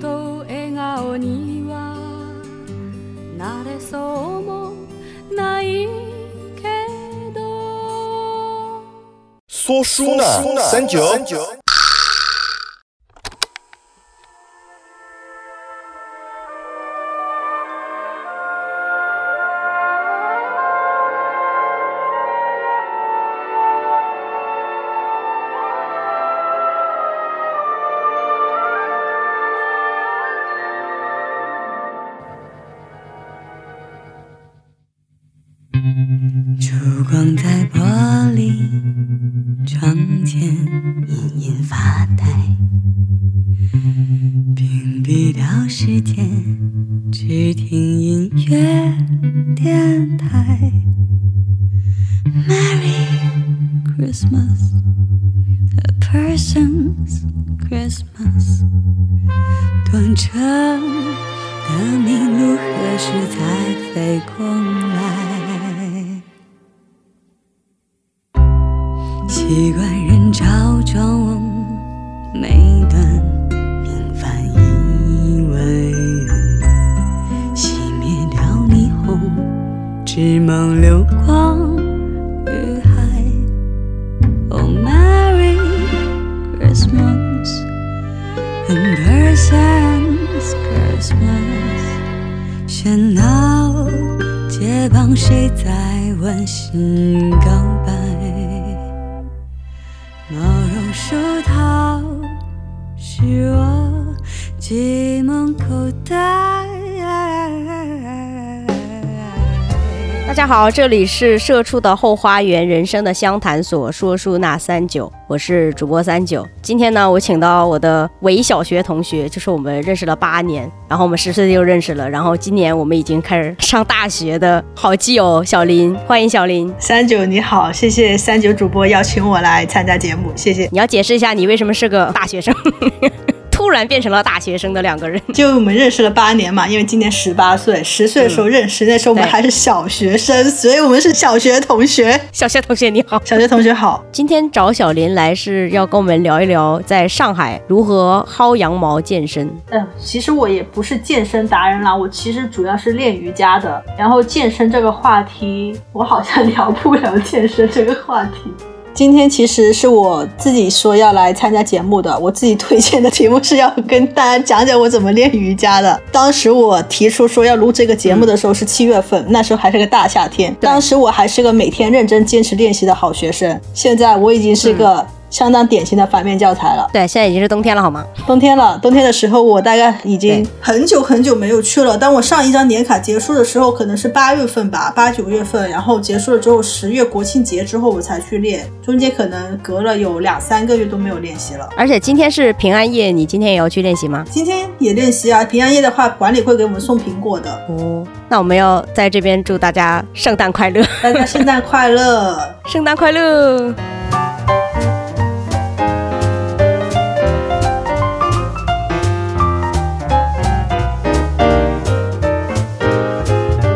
と笑顔にはなれそうもないけど。说书呢，三九。这里是社畜的后花园，人生的相谈所，说书那三九，我是主播三九。今天呢，我请到我的伪小学同学，就是我们认识了八年，然后我们十岁就认识了，然后今年我们已经开始上大学的好基友小林，欢迎小林。三九你好，谢谢三九主播邀请我来参加节目，谢谢。你要解释一下你为什么是个大学生？突然变成了大学生的两个人，就我们认识了八年嘛，因为今年十八岁，十岁的时候认识，那时候我们还是小学生，所以我们是小学同学。小学同学你好。小学同学好，今天找小林来是要跟我们聊一聊在上海如何薅羊毛健身。嗯，其实我也不是健身达人啦，我其实主要是练瑜伽的。然后健身这个话题，我好像聊不了健身这个话题。今天其实是我自己说要来参加节目的，我自己推荐的题目是要跟大家讲讲我怎么练瑜伽的。当时我提出说要录这个节目的时候是七月份，那时候还是个大夏天，当时我还是个每天认真坚持练习的好学生。现在我已经是个相当典型的反面教材了。对，现在已经是冬天了，好吗？冬天了，冬天的时候我大概已经很久很久没有去了。当我上一张年卡结束的时候，可能是八月份吧，八九月份，然后结束了之后，十月国庆节之后我才去练，中间可能隔了有两三个月都没有练习了。而且今天是平安夜，你今天也要去练习吗？今天也练习啊，平安夜的话，管理会给我们送苹果的。哦，那我们要在这边祝大家圣诞快乐，大家圣诞快乐！圣诞快乐！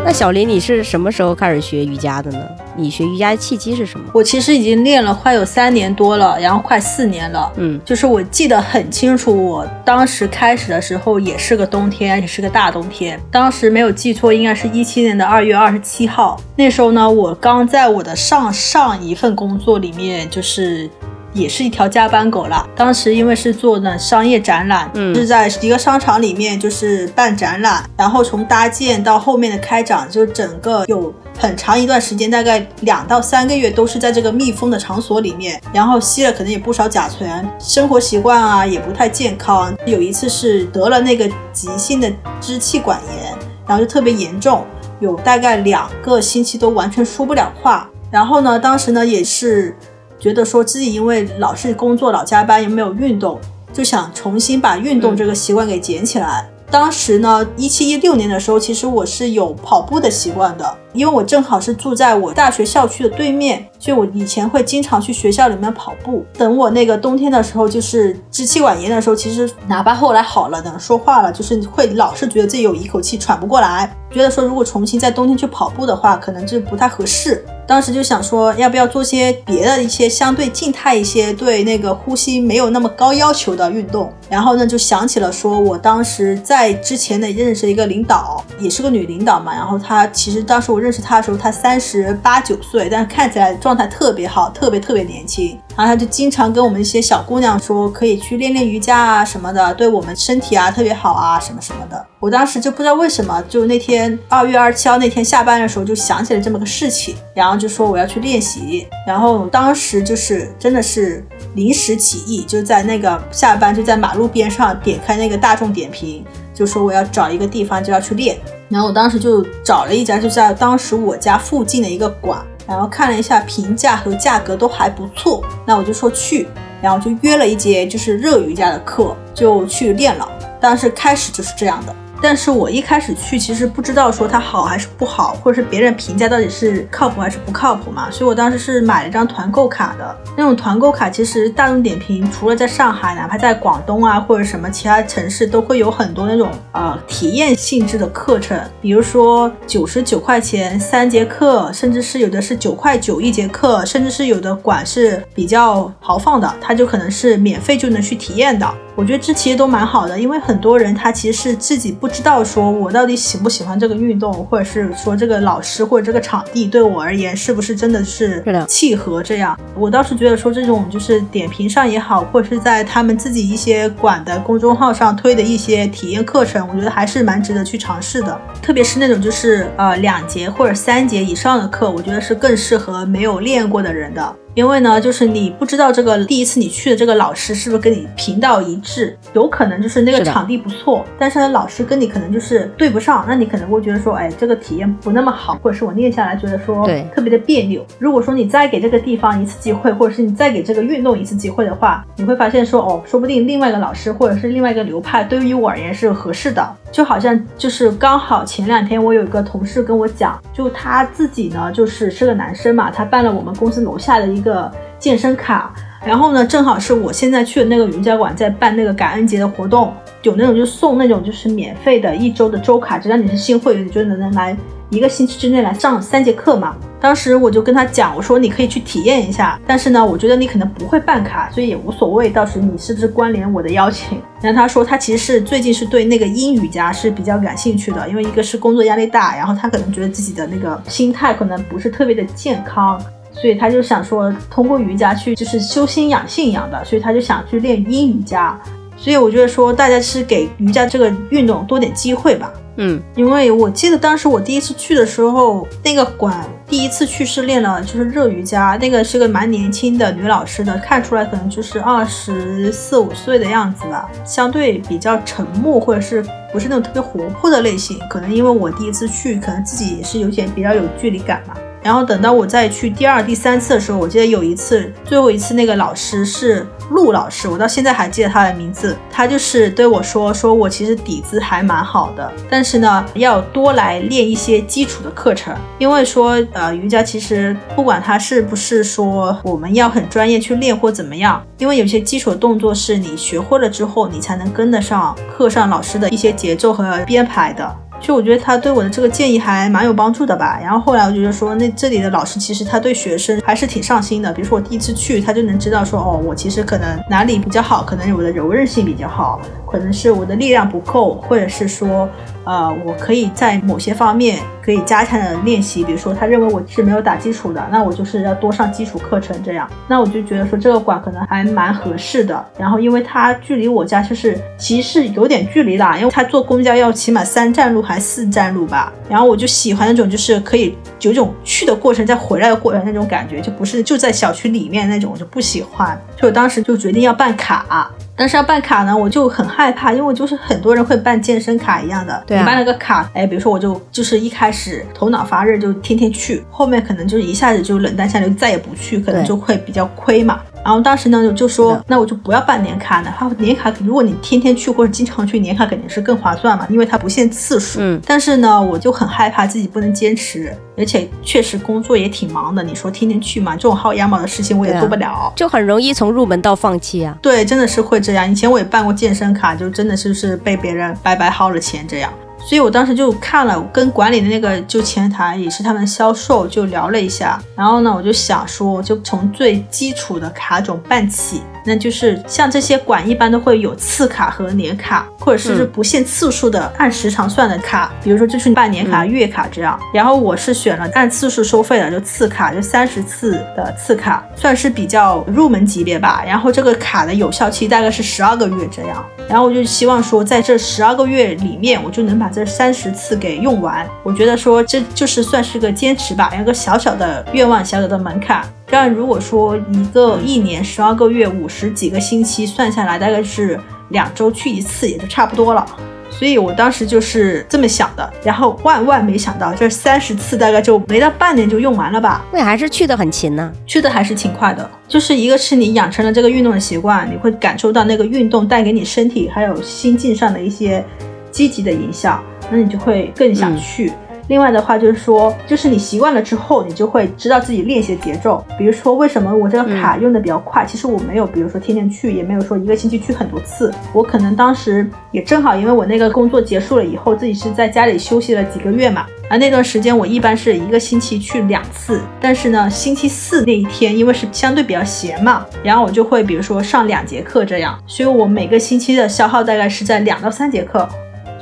那小林，你是什么时候开始学瑜伽的呢？你学瑜伽的契机是什么？我其实已经练了快有三年多了，然后快四年了。嗯，就是我记得很清楚，我当时开始的时候也是个冬天，而且是个大冬天。当时没有记错，应该是一七年的二月二十七号。那时候呢，我刚在我的上上一份工作里面，就是。也是一条加班狗了。当时因为是做呢商业展览，嗯是在一个商场里面就是办展览，然后从搭建到后面的开展，就整个有很长一段时间，大概两到三个月都是在这个密封的场所里面，然后吸了可能也不少甲醛，生活习惯啊也不太健康。有一次是得了那个急性的支气管炎，然后就特别严重，有大概两个星期都完全说不了话。然后呢，当时呢也是觉得说自己因为老是工作老加班，又没有运动，就想重新把运动这个习惯给捡起来。当时呢，一七一六年的时候，其实我是有跑步的习惯的，因为我正好是住在我大学校区的对面，所以我以前会经常去学校里面跑步。等我那个冬天的时候，就是支气管炎的时候，其实哪怕后来好了，等说话了，就是会老是觉得自己有一口气喘不过来，觉得说如果重新在冬天去跑步的话，可能就不太合适。当时就想说，要不要做些别的一些相对静态一些，对那个呼吸没有那么高要求的运动。然后呢，就想起了说，我当时在之前呢认识一个领导，也是个女领导嘛。然后她其实当时我认识她的时候，她三十八九岁，但是看起来状态特别好，特别特别年轻。然后他就经常跟我们一些小姑娘说，可以去练练瑜伽啊什么的，对我们身体啊特别好啊什么什么的。我当时就不知道为什么，就那天二月二十七号那天下班的时候，就想起了这么个事情，然后就说我要去练习。然后当时就是真的是临时起意，就在那个下班就在马路边上点开那个大众点评，就说我要找一个地方就要去练。然后我当时就找了一家就在当时我家附近的一个馆，然后看了一下评价和价格都还不错，那我就说去，然后就约了一节就是热瑜伽的课，就去练了。但是开始就是这样的。但是我一开始去，其实不知道说它好还是不好，或者是别人评价到底是靠谱还是不靠谱嘛。所以我当时是买了一张团购卡的。那种团购卡，其实大众点评除了在上海，哪怕在广东啊或者什么其他城市，都会有很多那种呃体验性质的课程，比如说九十九块钱三节课，甚至是有的是九块九一节课，甚至是有的馆是比较豪放的，它就可能是免费就能去体验的。我觉得这其实都蛮好的，因为很多人他其实是自己不知道说我到底喜不喜欢这个运动，或者是说这个老师或者这个场地对我而言是不是真的是契合这样。我倒是觉得说这种就是点评上也好，或者是在他们自己一些馆的公众号上推的一些体验课程，我觉得还是蛮值得去尝试的。特别是那种就是呃两节或者三节以上的课，我觉得是更适合没有练过的人的。因为呢，就是你不知道这个第一次你去的这个老师是不是跟你频道一致，有可能就是那个场地不错，但是呢老师跟你可能就是对不上，那你可能会觉得说，哎，这个体验不那么好，或者是我练下来觉得说特别的别扭。如果说你再给这个地方一次机会，或者是你再给这个运动一次机会的话，你会发现说，哦，说不定另外一个老师或者是另外一个流派对于我而言是合适的。就好像就是刚好前两天我有一个同事跟我讲，就他自己呢就是是个男生嘛，他办了我们公司楼下的一个。个健身卡，然后呢，正好是我现在去的那个瑜伽馆在办那个感恩节的活动，有那种就送那种就是免费的一周的周卡，只要你是新会员，你就能来一个星期之内来上三节课嘛。当时我就跟他讲，我说你可以去体验一下，但是呢，我觉得你可能不会办卡，所以也无所谓，到时你是不是关联我的邀请？然后他说他其实是最近是对那个阴瑜伽是比较感兴趣的，因为一个是工作压力大，然后他可能觉得自己的那个心态可能不是特别的健康。所以他就想说，通过瑜伽去就是修心养性一样的，所以他就想去练阴瑜伽。所以我觉得说，大家是给瑜伽这个运动多点机会吧。嗯，因为我记得当时我第一次去的时候，那个馆第一次去是练了就是热瑜伽，那个是个蛮年轻的女老师的，看出来可能就是二十四五岁的样子吧，相对比较沉默或者是不是那种特别活泼的类型。可能因为我第一次去，可能自己也是有点比较有距离感嘛。然后等到我再去第二、第三次的时候，我记得有一次，最后一次那个老师是陆老师，我到现在还记得他的名字。他就是对我说：“说我其实底子还蛮好的，但是呢，要多来练一些基础的课程。因为说，呃，瑜伽其实不管它是不是说我们要很专业去练或怎么样，因为有些基础动作是你学会了之后，你才能跟得上课上老师的一些节奏和编排的。”就我觉得他对我的这个建议还蛮有帮助的吧。然后后来我觉得说，那这里的老师其实他对学生还是挺上心的。比如说我第一次去，他就能知道说，哦，我其实可能哪里比较好，可能我的柔韧性比较好，可能是我的力量不够，或者是说。呃，我可以在某些方面可以加强的练习，比如说他认为我是没有打基础的，那我就是要多上基础课程，这样，那我就觉得说这个馆可能还蛮合适的。然后因为它距离我家就是其实是有点距离的，因为他坐公交要起码三站路还四站路吧。然后我就喜欢那种就是可以有种去的过程再回来的过程那种感觉，就不是就在小区里面那种，我就不喜欢。所以我当时就决定要办卡。但是要办卡呢，我就很害怕，因为就是很多人会办健身卡一样的，对你办了个卡，哎，比如说我就就是一开始头脑发热就天天去，后面可能就是一下子就冷淡下来，再也不去，可能就会比较亏嘛。然后当时呢就就说，那我就不要办年卡呢。他说年卡如果你天天去或者经常去，年卡肯定是更划算嘛，因为它不限次数。嗯但是呢，我就很害怕自己不能坚持，而且确实工作也挺忙的。你说天天去嘛，这种薅羊毛的事情我也做不了。就很容易从入门到放弃啊。对，真的是会这样。以前我也办过健身卡，就真的是是被别人白白薅了钱这样。所以我当时就看了，跟管理的那个就前台也是他们销售就聊了一下，然后呢，我就想说，就从最基础的卡种办起，那就是像这些馆一般都会有次卡和年卡，或者是不限次数的按时长算的卡，比如说就是办年卡、嗯月卡这样。然后我是选了按次数收费的，就次卡，就三十次的次卡，算是比较入门级别吧。然后这个卡的有效期大概是十二个月这样。然后我就希望说，在这十二个月里面，我就能把这三十次给用完。我觉得说这就是算是个坚持吧，有个小小的愿望，小小的门槛。这样如果说一个一年十二个月五十几个星期算下来，大概是两周去一次，也就差不多了。所以我当时就是这么想的，然后万万没想到，这三十次大概就没到半年就用完了吧。那还是去的很勤呢。去的还是挺快的，就是一个是你养成了这个运动的习惯，你会感受到那个运动带给你身体还有心境上的一些积极的影响，那你就会更想去。另外的话就是说，就是你习惯了之后，你就会知道自己练习的节奏。比如说，为什么我这个卡用的比较快？其实我没有，比如说天天去，也没有说一个星期去很多次。我可能当时也正好，因为我那个工作结束了以后，自己是在家里休息了几个月嘛。而那段时间我一般是一个星期去两次，但是呢，星期四那一天因为是相对比较闲嘛，然后我就会比如说上两节课这样，所以我每个星期的消耗大概是在两到三节课。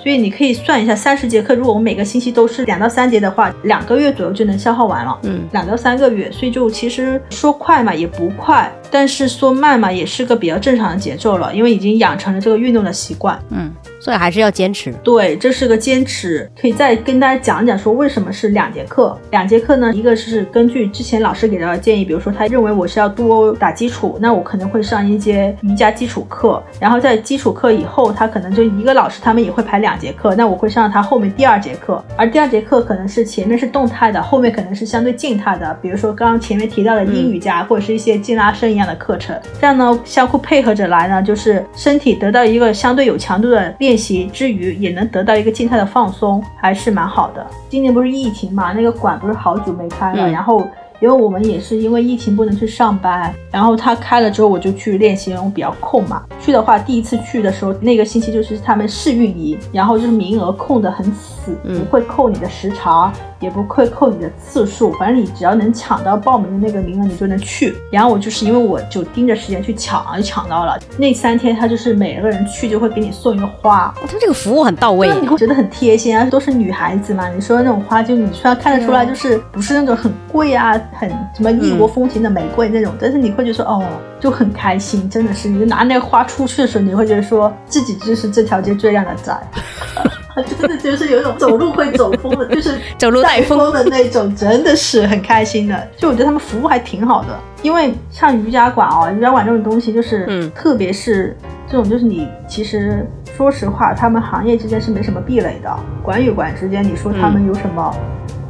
所以你可以算一下，三十节课，如果我每个星期都是两到三节的话，两个月左右就能消耗完了。嗯，两到三个月，所以就其实说快嘛也不快，但是说慢嘛也是个比较正常的节奏了，因为已经养成了这个运动的习惯。嗯，所以还是要坚持。对，这是个坚持。可以再跟大家讲讲说为什么是两节课。两节课呢，一个是根据之前老师给到的建议，比如说他认为我是要多打基础，那我可能会上一节瑜伽基础课，然后在基础课以后，他可能就一个老师他们也会排两节课，那我会上他后面第二节课，而第二节课可能是前面是动态的，后面可能是相对静态的，比如说刚刚前面提到的阴瑜伽、或者是一些静拉伸一样的课程，这样呢相互配合着来呢，就是身体得到一个相对有强度的练习之余，也能得到一个静态的放松，还是蛮好的。今年不是疫情嘛，那个馆不是好久没开了，嗯然后。因为我们也是因为疫情不能去上班，然后他开了之后我就去练习，因为我比较空嘛。去的话，第一次去的时候，那个星期就是他们试运营，然后就是名额空得很死，嗯不会扣你的时长，也不会扣你的次数，反正你只要能抢到报名的那个名额，你就能去。然后我就是因为我就盯着时间去抢，就抢到了。那三天他就是每个人去就会给你送一个花，哦他这个服务很到位对，。你会觉得很贴心啊，都是女孩子嘛。你说那种花，就你虽然看得出来，就是不是那种很贵啊，很什么异国风情的玫瑰那种，但是你会觉得说，哦，就很开心，真的是，你就拿那个花出去的时候，你会觉得说自己就是这条街最靓的仔。真的就是有一种走路会走风的，就是 走路带风风的那种，真的是很开心的。就我觉得他们服务还挺好的，因为像瑜伽馆哦，瑜伽馆这种东西就是，嗯特别是这种就是你其实说实话，他们行业之间是没什么壁垒的，馆与馆之间，你说他们有什么？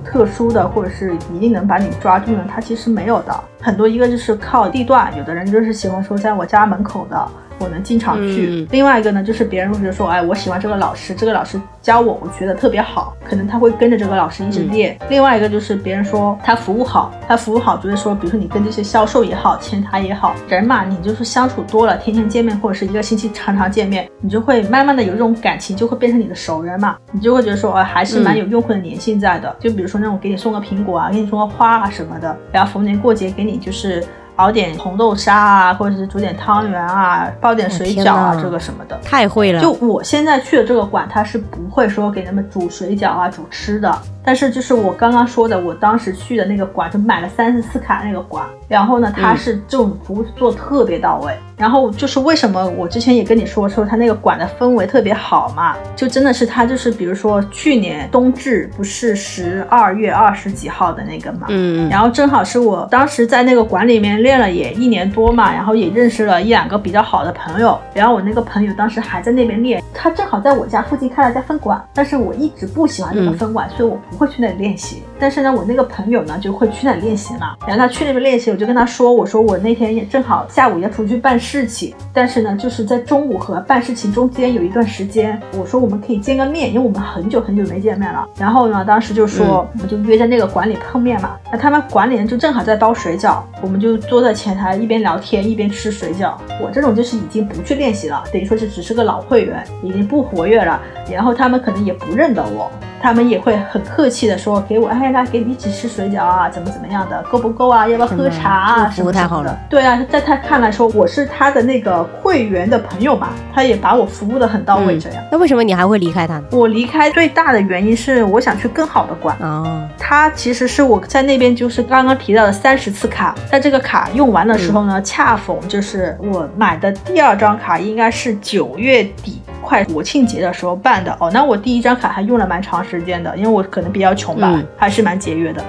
特殊的，或者是一定能把你抓住呢？它其实没有的。很多一个就是靠地段，有的人就是喜欢说在我家门口的，我能经常去。嗯另外一个呢，就是别人会觉得说，哎，我喜欢这个老师，这个老师教我，我觉得特别好，可能他会跟着这个老师一直练。另外一个就是别人说他服务好，他服务好就是说，比如说你跟这些销售也好，前台也好，人嘛，你就是相处多了，天天见面或者是一个星期常常见面，你就会慢慢的有这种感情，就会变成你的熟人嘛，你就会觉得说，哎，还是蛮有用户的粘性在的。就比如说那种给你送个苹果啊，给你送个花啊什么的，然后逢年过节给你就是。熬点红豆沙啊，或者是煮点汤圆啊，包点水饺啊，这个什么的，太会了。就我现在去的这个馆，它是不会说给他们煮水饺啊、煮吃的。但是就是我刚刚说的，我当时去的那个馆，就买了三十四卡那个馆，然后呢，它是这种服务做特别到位。然后就是为什么我之前也跟你说说他那个馆的氛围特别好嘛，就真的是他就是比如说去年冬至不是十二月二十几号的那个嘛，嗯，然后正好是我当时在那个馆里面练了也一年多嘛，然后也认识了一两个比较好的朋友。然后我那个朋友当时还在那边练，他正好在我家附近开了家分馆，但是我一直不喜欢那个分馆，所以我不会去那里练习。但是呢，我那个朋友呢就会去那里练习嘛。然后他去那边练习，我就跟他说：“我说我那天也正好下午要出去办事情，但是呢，就是在中午和办事情中间有一段时间，我说我们可以见个面，因为我们很久很久没见面了。然后呢，当时就说我们就约在那个馆里碰面嘛。那他们馆里人就正好在包水饺，我们就坐在前台一边聊天一边吃水饺。我这种就是已经不去练习了，等于说是只是个老会员，已经不活跃了。然后他们可能也不认得我。”他们也会很客气的说给我，哎，来给你一起吃水饺啊，怎么怎么样的，够不够啊？要不要喝茶啊？服务太好了。对啊，在他看来说我是他的那个会员的朋友嘛，他也把我服务的很到位，这样。那为什么你还会离开他？我离开最大的原因是我想去更好的馆。哦。他其实是我在那边就是刚刚提到的三十次卡，在这个卡用完的时候呢，恰逢就是我买的第二张卡应该是九月底。快国庆节的时候办的哦，那我第一张卡还用了蛮长时间的，因为我可能比较穷吧，还是蛮节约的。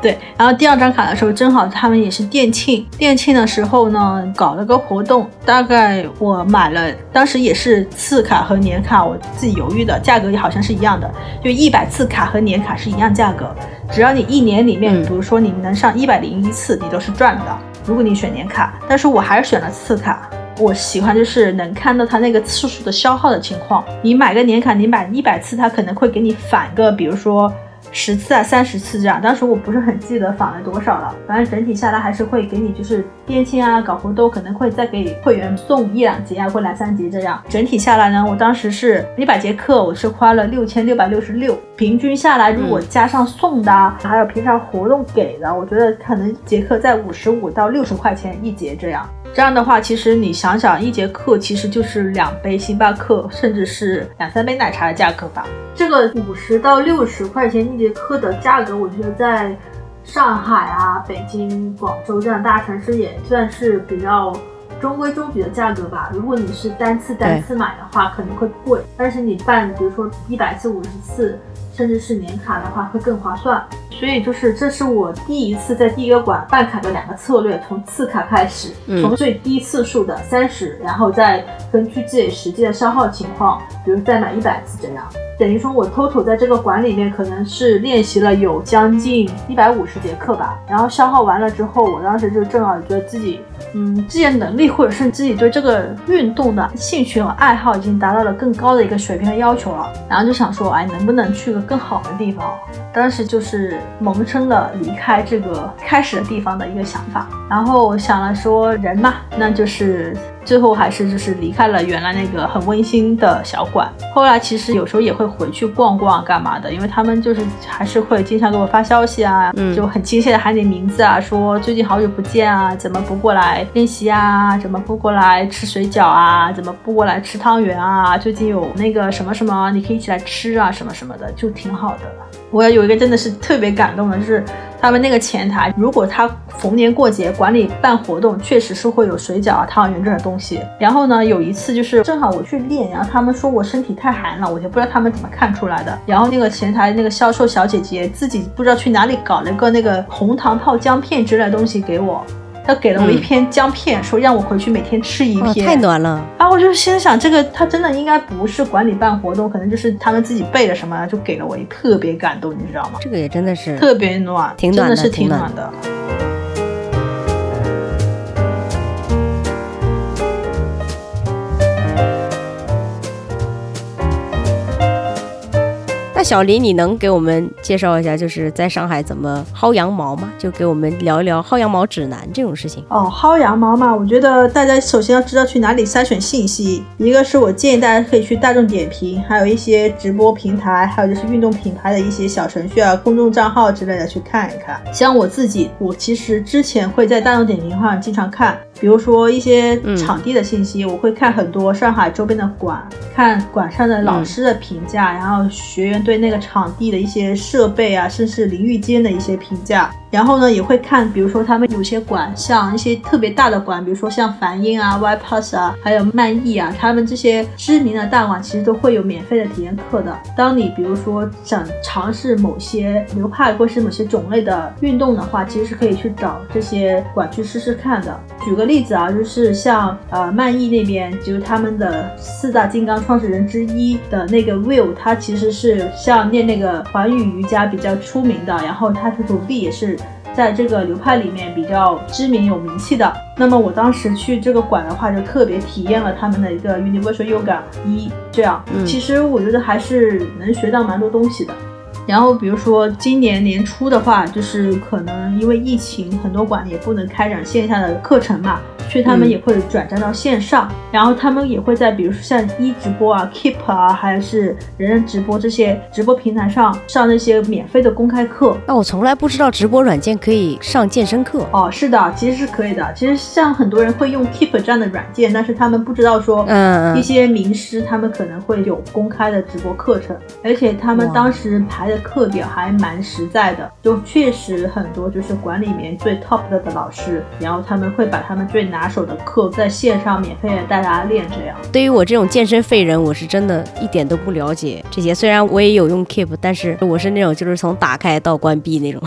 对，然后第二张卡的时候，正好他们也是店庆，店庆的时候呢，搞了个活动，大概我买了，当时也是次卡和年卡，我自己犹豫的，价格也好像是一样的，就一百次卡和年卡是一样价格，只要你一年里面，比如说你能上一百零一次，你都是赚的。如果你选年卡，但是我还是选了次卡。我喜欢就是能看到它那个次数的消耗的情况。你买个年卡，你买一百次，它可能会给你返个，比如说十次啊、三十次这样。当时我不是很记得返了多少了，反正整体下来还是会给你，就是店庆啊、搞活动可能会再给会员送一两节啊，或两三节这样。整体下来呢，我当时是一百节课，我是花了六千六百六十六，平均下来如果加上送的，还有平常活动给的，我觉得可能节课在五十五到六十块钱一节这样。这样的话，其实你想想，一节课其实就是两杯星巴克，甚至是两三杯奶茶的价格吧。这个五十到六十块钱一节课的价格，我觉得在上海啊、北京、广州这样大城市也算是比较中规中矩的价格吧。如果你是单次单次买的话，可能会贵，但是你办，比如说一百次、五十次。甚至是年卡的话会更划算，所以就是这是我第一次在第一个馆办卡的两个策略，从次卡开始，从最低次数的三十，然后再根据自己实际的消耗情况，比如再买一百次这样。等于说，我 total 在这个馆里面可能是练习了有将近一百五十节课吧。然后消耗完了之后，我当时就正好觉得自己，嗯，自己的能力或者是自己对这个运动的兴趣和爱好已经达到了更高的一个水平的要求了。然后就想说，哎，能不能去个更好的地方？当时就是萌生了离开这个开始的地方的一个想法。然后我想了说，人嘛，那就是。最后还是就是离开了原来那个很温馨的小馆。后来其实有时候也会回去逛逛干嘛的，因为他们就是还是会经常给我发消息啊，就很亲切的喊你名字啊，说最近好久不见啊，怎么不过来练习啊？怎么不过来吃水饺啊？怎么不过来吃汤圆啊？最近有那个什么什么，你可以一起来吃啊，什么什么的，就挺好的。我有一个真的是特别感动的，就是他们那个前台，如果他逢年过节管理办活动，确实是会有水饺啊、汤圆这种东西。然后呢，有一次就是正好我去练，然后他们说我身体太寒了，我就不知道他们怎么看出来的。然后那个前台那个销售小姐姐自己不知道去哪里搞了个那个红糖泡姜片之类的东西给我。他给了我一片姜片，说让我回去每天吃一片，太暖了。然后，我就心想，这个他真的应该不是管理办活动，可能就是他们自己备的什么，就给了我，一特别感动，你知道吗？这个也真的是特别暖，挺暖的，是挺暖的。小林，你能给我们介绍一下，就是在上海怎么薅羊毛吗？就给我们聊一聊薅羊毛指南这种事情。哦，薅羊毛嘛，我觉得大家首先要知道去哪里筛选信息。一个是我建议大家可以去大众点评，还有一些直播平台，还有就是运动品牌的一些小程序啊、公众账号之类的去看一看。像我自己，我其实之前会在大众点评上经常看。比如说一些场地的信息，我会看很多上海周边的馆，看馆上的老师的评价，然后学员对那个场地的一些设备啊，甚至淋浴间的一些评价。然后呢，也会看，比如说他们有些馆，像一些特别大的馆，比如说像梵音啊、Y Plus 啊，还有漫艺啊，他们这些知名的大馆，其实都会有免费的体验课的。当你比如说想尝试某些流派或是某些种类的运动的话，其实是可以去找这些馆去试试看的。举个例子啊，就是像呃漫艺那边，就是他们的四大金刚创始人之一的那个 Will，他其实是像练那个环宇瑜伽比较出名的，然后他的徒弟也是。在这个流派里面比较知名有名气的，那么我当时去这个馆的话，就特别体验了他们的一个 Universal Yoga 一，这样，其实我觉得还是能学到蛮多东西的。然后比如说今年年初的话，就是可能因为疫情，很多馆也不能开展线下的课程嘛。所以他们也会转战到线上，然后他们也会在比如说像一直播啊、Keep 啊，还是人人直播这些直播平台上上那些免费的公开课。那我从来不知道直播软件可以上健身课哦。是的，其实是可以的。其实像很多人会用 Keep 这样的软件，但是他们不知道说，嗯，一些名师他们可能会有公开的直播课程，而且他们当时排的课表还蛮实在的，就确实很多就是馆里面最 top 的的老师，然后他们会把他们最难。拿手的课在线上免费带大家练，这样。对于我这种健身废人，我是真的一点都不了解这些。虽然我也有用 Keep，但是我是那种就是从打开到关闭那种。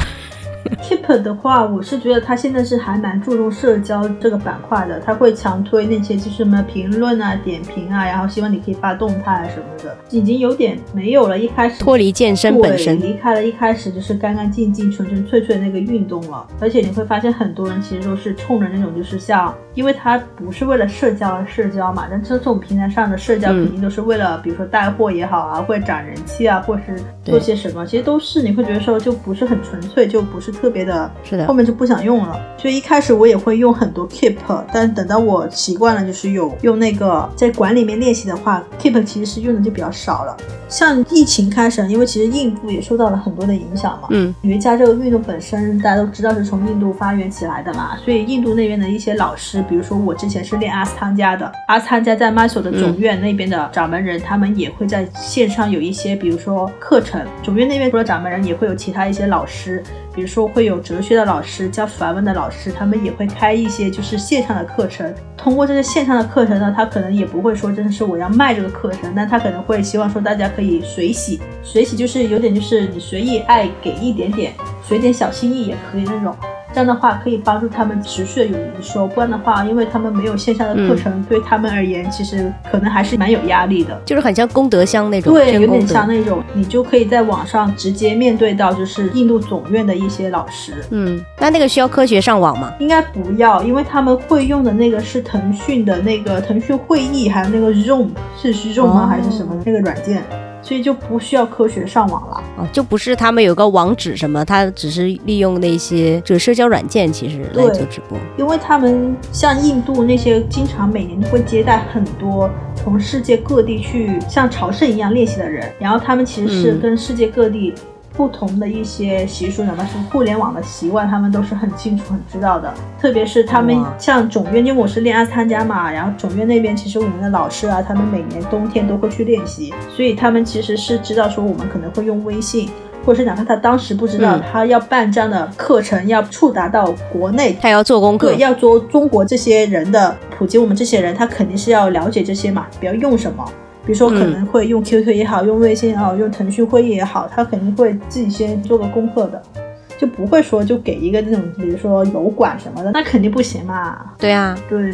Keep 的话，我是觉得他现在是还蛮注重社交这个板块的，他会强推那些就是什么评论啊、点评啊，然后希望你可以发动态什么的，已经有点没有了。一开始脱离健身本身，离开了一开始就是干干净净、纯纯粹粹的那个运动了。而且你会发现很多人其实都是冲着那种就是像，因为他不是为了社交而社交嘛，但这种平台上的社交肯定都是为了，比如说带货也好啊，或者涨人气啊，或是做些什么，其实都是你会觉得说就不是很纯粹，就不是。特别的，是的，后面就不想用了。所以一开始我也会用很多 Keep，但等到我习惯了，就是有用那个在馆里面练习的话，Keep 其实是用的就比较少了。像疫情开始，因为其实印度也受到了很多的影响嘛。嗯，瑜伽这个运动本身大家都知道是从印度发源起来的嘛，所以印度那边的一些老师，比如说我之前是练阿斯汤加的，阿斯汤加在 m 索 s 的总院那边的掌门人，他们也会在线上有一些，比如说课程。总院那边除了掌门人，也会有其他一些老师。比如说会有哲学的老师教法文的老师，他们也会开一些就是线上的课程。通过这些线上的课程呢，他可能也不会说真的是我要卖这个课程，但他可能会希望说大家可以随喜，随喜就是有点就是你随意爱给一点点，随点小心意也可以那种。这样的话可以帮助他们持续的有营收，不然的话，因为他们没有线下的课程，对他们而言，其实可能还是蛮有压力的。就是很像功德箱那种，对，有点像那种，你就可以在网上直接面对到，就是印度总院的一些老师。嗯，那那个需要科学上网吗？应该不要，因为他们会用的那个是腾讯的那个腾讯会议，还有那个 Zoom，是 Zoom 吗？还是什么那个软件？所以就不需要科学上网了啊，就不是他们有个网址什么，他只是利用那些就是社交软件，其实来做直播。因为他们像印度那些，经常每年都会接待很多从世界各地去像朝圣一样练习的人，然后他们其实是跟世界各地。不同的一些习俗，哪怕是互联网的习惯，他们都是很清楚、很知道的。特别是他们像总院，因为我是练阿斯汤加嘛，然后总院那边其实我们的老师啊，他们每年冬天都会去练习，所以他们其实是知道说我们可能会用微信，或者是哪怕他当时不知道，他要办这样的课程，要触达到国内，他要做功课，对，要做中国这些人的普及，我们这些人他肯定是要了解这些嘛，不要用什么。比如说可能会用 QQ 也好，用微信也好，用腾讯会议也好，他肯定会自己先做个功课的，就不会说就给一个那种，比如说油管什么的，那肯定不行嘛。对啊，对。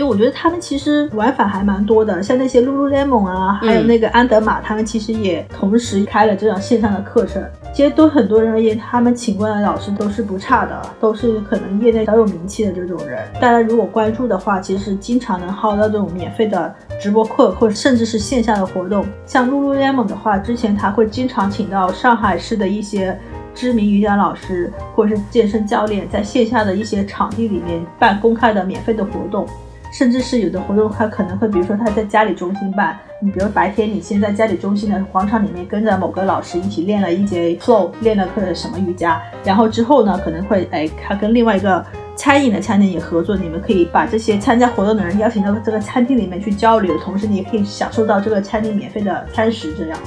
所以我觉得他们其实玩法还蛮多的，像那些 Lululemon 啊，还有那个安德玛，他们其实也同时开了这种线上的课程。其实对很多人而言，他们请过来的老师都是不差的，都是可能业内小有名气的这种人。大家如果关注的话，其实经常能薅到这种免费的直播课，或者甚至是线下的活动。像 Lululemon 的话，之前他会经常请到上海市的一些知名瑜伽老师或者是健身教练，在线下的一些场地里面办公开的免费的活动。甚至是有的活动，他可能会，比如说他在家里中心办，你比如白天你先在家里中心的广场里面跟着某个老师一起练了一节 flow，练了课什么瑜伽，然后之后呢，可能会哎，他跟另外一个餐饮的餐厅也合作，你们可以把这些参加活动的人邀请到这个餐厅里面去交流，同时你也可以享受到这个餐厅免费的餐食，这样。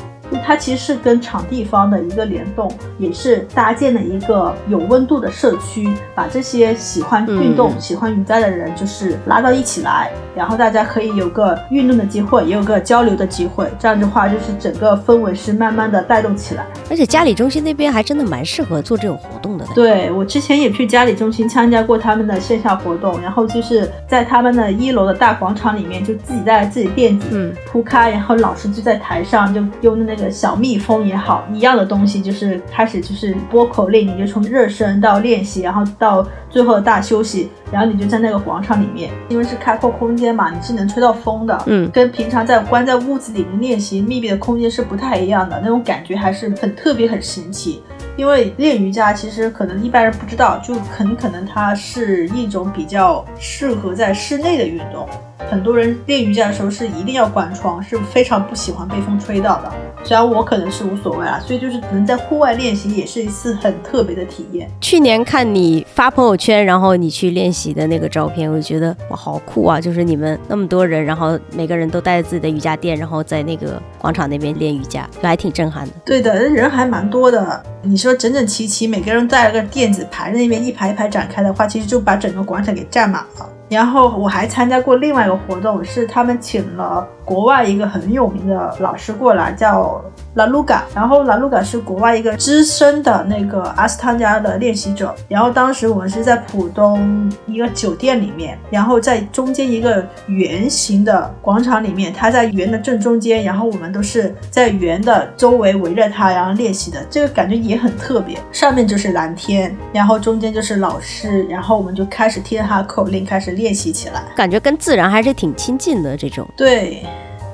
它其实是跟场地方的一个联动，也是搭建了一个有温度的社区，把这些喜欢运动、嗯喜欢瑜伽的人就是拉到一起来，然后大家可以有个运动的机会，也有个交流的机会。这样的话，就是整个氛围是慢慢的带动起来。而且嘉里中心那边还真的蛮适合做这种活动的。对我之前也去嘉里中心参加过他们的线下活动，然后就是在他们的一楼的大广场里面，就自己带自己垫子嗯铺开，然后老师就在台上就用那个小蜜蜂也好一样的东西，就是开始就是播口令，你就从热身到练习，然后到最后的大休息，然后你就在那个广场里面，因为是开阔空间嘛，你是能吹到风的，嗯跟平常在关在屋子里面练习密闭的空间是不太一样的，那种感觉还是很特别、很神奇。因为练瑜伽其实可能一般人不知道，就很可能它是一种比较适合在室内的运动。很多人练瑜伽的时候是一定要关窗，是非常不喜欢被风吹到的。虽然我可能是无所谓啦，所以就是能在户外练习也是一次很特别的体验。去年看你发朋友圈，然后你去练习的那个照片，我就觉得哇，好酷啊！就是你们那么多人，然后每个人都带着自己的瑜伽垫，然后在那个广场那边练瑜伽，就还挺震撼的。对的，人还蛮多的。你说整整齐齐，每个人带了个垫子排在那边一排一排展开的话，其实就把整个广场给占满了。然后我还参加过另外一个活动，是他们请了国外一个很有名的老师过来，叫拉鲁嘎。然后拉鲁嘎是国外一个资深的那个阿斯汤加的练习者。然后当时我们是在浦东一个酒店里面，然后在中间一个圆形的广场里面，他在圆的正中间，然后我们都是在圆的周围围着他，然后练习的。这个感觉也很特别。上面就是蓝天，然后中间就是老师，然后我们就开始听他口令，开始练习起来。感觉跟自然还是挺亲近的这种。对，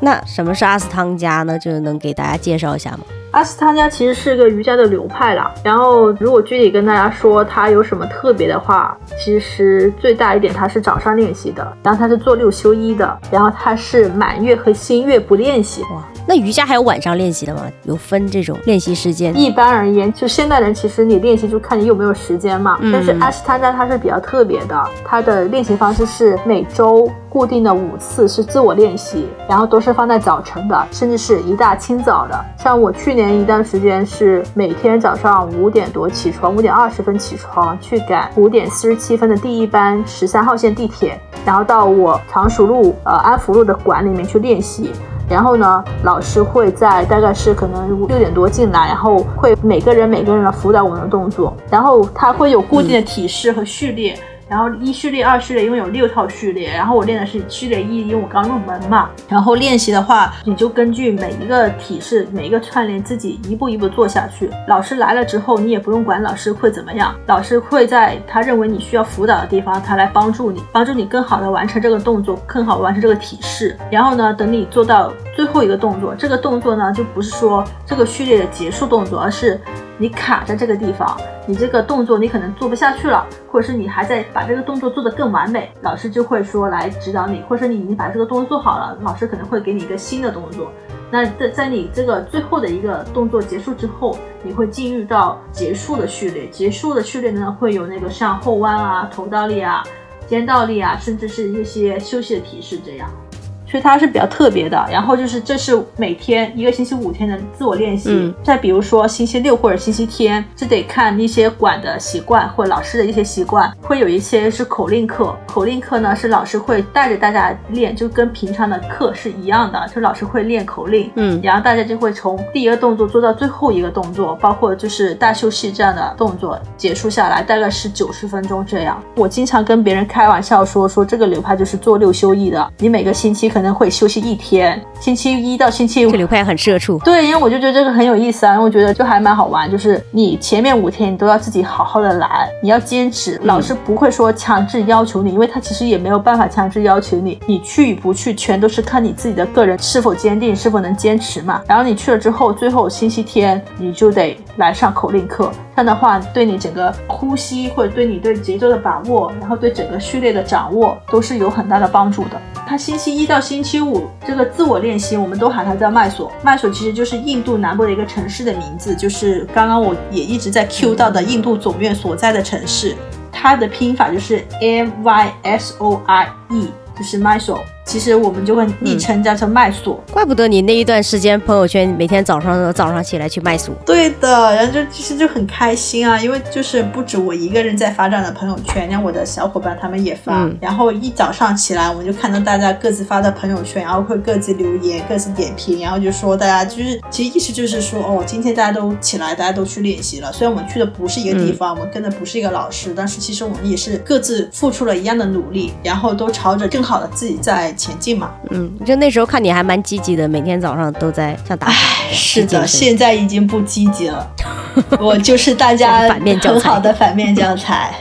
那什么是阿斯汤加呢？就能给大家介绍一下吗？阿斯汤加其实是个瑜伽的流派啦。然后，如果具体跟大家说它有什么特别的话，其实最大一点它是早上练习的，然后它是做六休一的，然后它是满月和新月不练习。哇，那瑜伽还有晚上练习的吗？有分这种练习时间？一般而言，就现代人其实你练习就看你有没有时间嘛。嗯但是阿斯汤加它是比较特别的，它的练习方式是每周固定的五次是自我练习，然后都是放在早晨的，甚至是一大清早的。像我去年一段时间是每天早上五点多起床，五点二十分起床去赶五点四十七分的第一班十三号线地铁，然后到我常熟路呃安福路的馆里面去练习。然后呢，老师会在大概是可能六点多进来，然后会每个人每个人来辅导我们的动作，然后他会有固定的体式和序列。然后一序列、二序列，因为有六套序列，然后我练的是序列一，因为我刚入门嘛。然后练习的话，你就根据每一个体式、每一个串联，自己一步一步做下去。老师来了之后，你也不用管老师会怎么样，老师会在他认为你需要辅导的地方，他来帮助你，帮助你更好的完成这个动作，更好完成这个体式。然后呢，等你做到最后一个动作，这个动作呢，就不是说这个序列的结束动作，而是你卡在这个地方，你这个动作你可能做不下去了，或者是你还在把这个动作做得更完美，老师就会说来指导你，或者是你已经把这个动作做好了，老师可能会给你一个新的动作。那在在你这个最后的一个动作结束之后，你会进入到结束的序列，结束的序列呢会有那个像后弯啊、头倒立啊、肩倒立啊，甚至是一些休息的提示这样。所以它是比较特别的。然后就是这是每天一个星期五天的自我练习。嗯再比如说星期六或者星期天，这得看一些馆的习惯或老师的一些习惯，会有一些是口令课。口令课呢是老师会带着大家练，就跟平常的课是一样的，就老师会练口令。嗯然后大家就会从第一个动作做到最后一个动作，包括就是大休息这样的动作结束下来，大概是九十分钟这样。我经常跟别人开玩笑说，说这个流派就是做六休一的，你每个星期可能会休息一天，星期一到星期五这个流派很社畜。对，因为我就觉得这个很有意思啊，因为我觉得就还蛮好玩，就是你前面五天你都要自己好好的来，你要坚持，老师不会说强制要求你，因为他其实也没有办法强制要求你，你去与不去全都是看你自己的个人是否坚定，是否能坚持嘛。然后你去了之后，最后星期天你就得来上口令课，这这样的话对你整个呼吸或者对你对节奏的把握，然后对整个序列的掌握都是有很大的帮助的。它星期一到星期五这个自我练习，我们都喊它叫麦索。麦索其实就是印度南部的一个城市的名字，就是刚刚我也一直在 Q 到的印度总院所在的城市。它的拼法就是 M Y S O R E，就是 MISO。其实我们就会昵称叫做麦索。怪不得你那一段时间朋友圈每天早上早上起来去麦锁。对的，然后就其实就很开心啊，因为就是不止我一个人在发这样的朋友圈，让我的小伙伴他们也发，嗯然后一早上起来我们就看到大家各自发的朋友圈，然后会各自留言、各自点评，然后就说大家就是其实意思就是说哦，今天大家都起来，大家都去练习了。虽然我们去的不是一个地方，我们跟的不是一个老师，但是其实我们也是各自付出了一样的努力，然后都朝着更好的自己在前进嘛。嗯，就那时候看你还蛮积极的，每天早上都在像打卡。是的，现在已经不积极了，我就是大家很好的反面教材。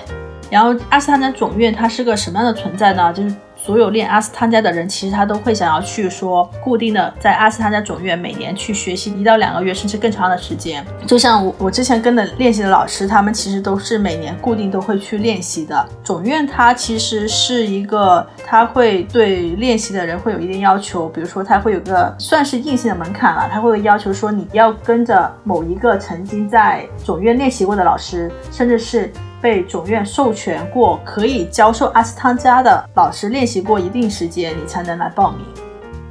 然后阿斯汤加总院它是个什么样的存在呢？就是所有练阿斯汤加的人，其实他都会想要去说固定的在阿斯汤加总院每年去学习一到两个月，甚至更长的时间。就像我我之前跟的练习的老师，他们其实都是每年固定都会去练习的。总院它其实是一个，它会对练习的人会有一定要求，比如说它会有个算是硬性的门槛了，它会要求说你要跟着某一个曾经在总院练习过的老师，甚至是被总院授权过可以教授阿斯汤加的老师练习过一定时间，你才能来报名。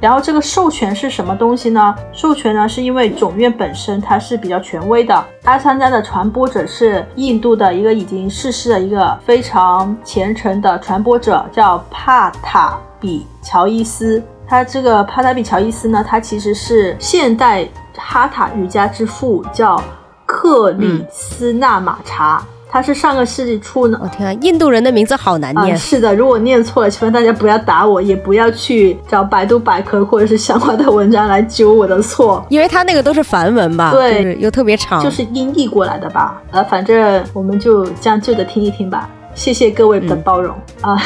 然后这个授权是什么东西呢？授权呢是因为总院本身它是比较权威的，阿斯汤加的传播者是印度的一个已经逝世的一个非常虔诚的传播者，叫帕塔比乔伊斯。他这个帕塔比乔伊斯呢，他其实是现代哈塔瑜伽之父，叫克里斯纳马查。他是上个世纪初呢，我天啊，印度人的名字好难啊、念。是的，如果念错了，希望大家不要打我，也不要去找百度百科或者是相关的文章来纠我的错，因为他那个都是梵文吧，对就是又特别长，就是音译过来的吧。呃，反正我们就将就着听一听吧。谢谢各位的包容、啊，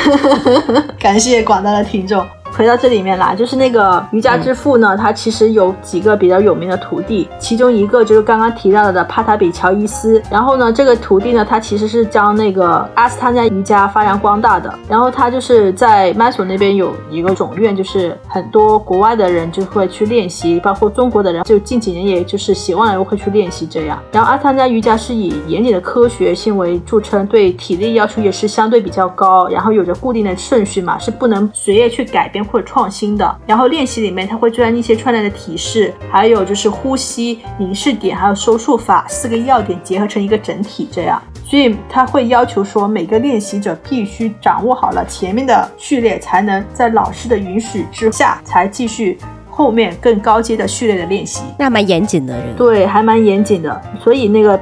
感谢广大的听众。回到这里面来，就是那个瑜伽之父呢，他其实有几个比较有名的徒弟，其中一个就是刚刚提到的帕塔比乔伊斯。然后呢，这个徒弟呢，他其实是将那个阿斯汤加瑜伽发扬光大的。然后他就是在麦索那边有一个总院，就是很多国外的人就会去练习，包括中国的人，就近几年也就是喜欢人会去练习这样。然后阿斯汤加瑜伽是以严谨的科学性为著称，对体力要求也是相对比较高，然后有着固定的顺序嘛，是不能随意去改变或者创新的。然后练习里面，它会将一些串联的提示，还有就是呼吸、凝视点，还有收束法四个要点结合成一个整体，这样。所以他会要求说，每个练习者必须掌握好了前面的序列，才能在老师的允许之下，才继续后面更高阶的序列的练习。那蛮严谨的人。对，还蛮严谨的。所以那个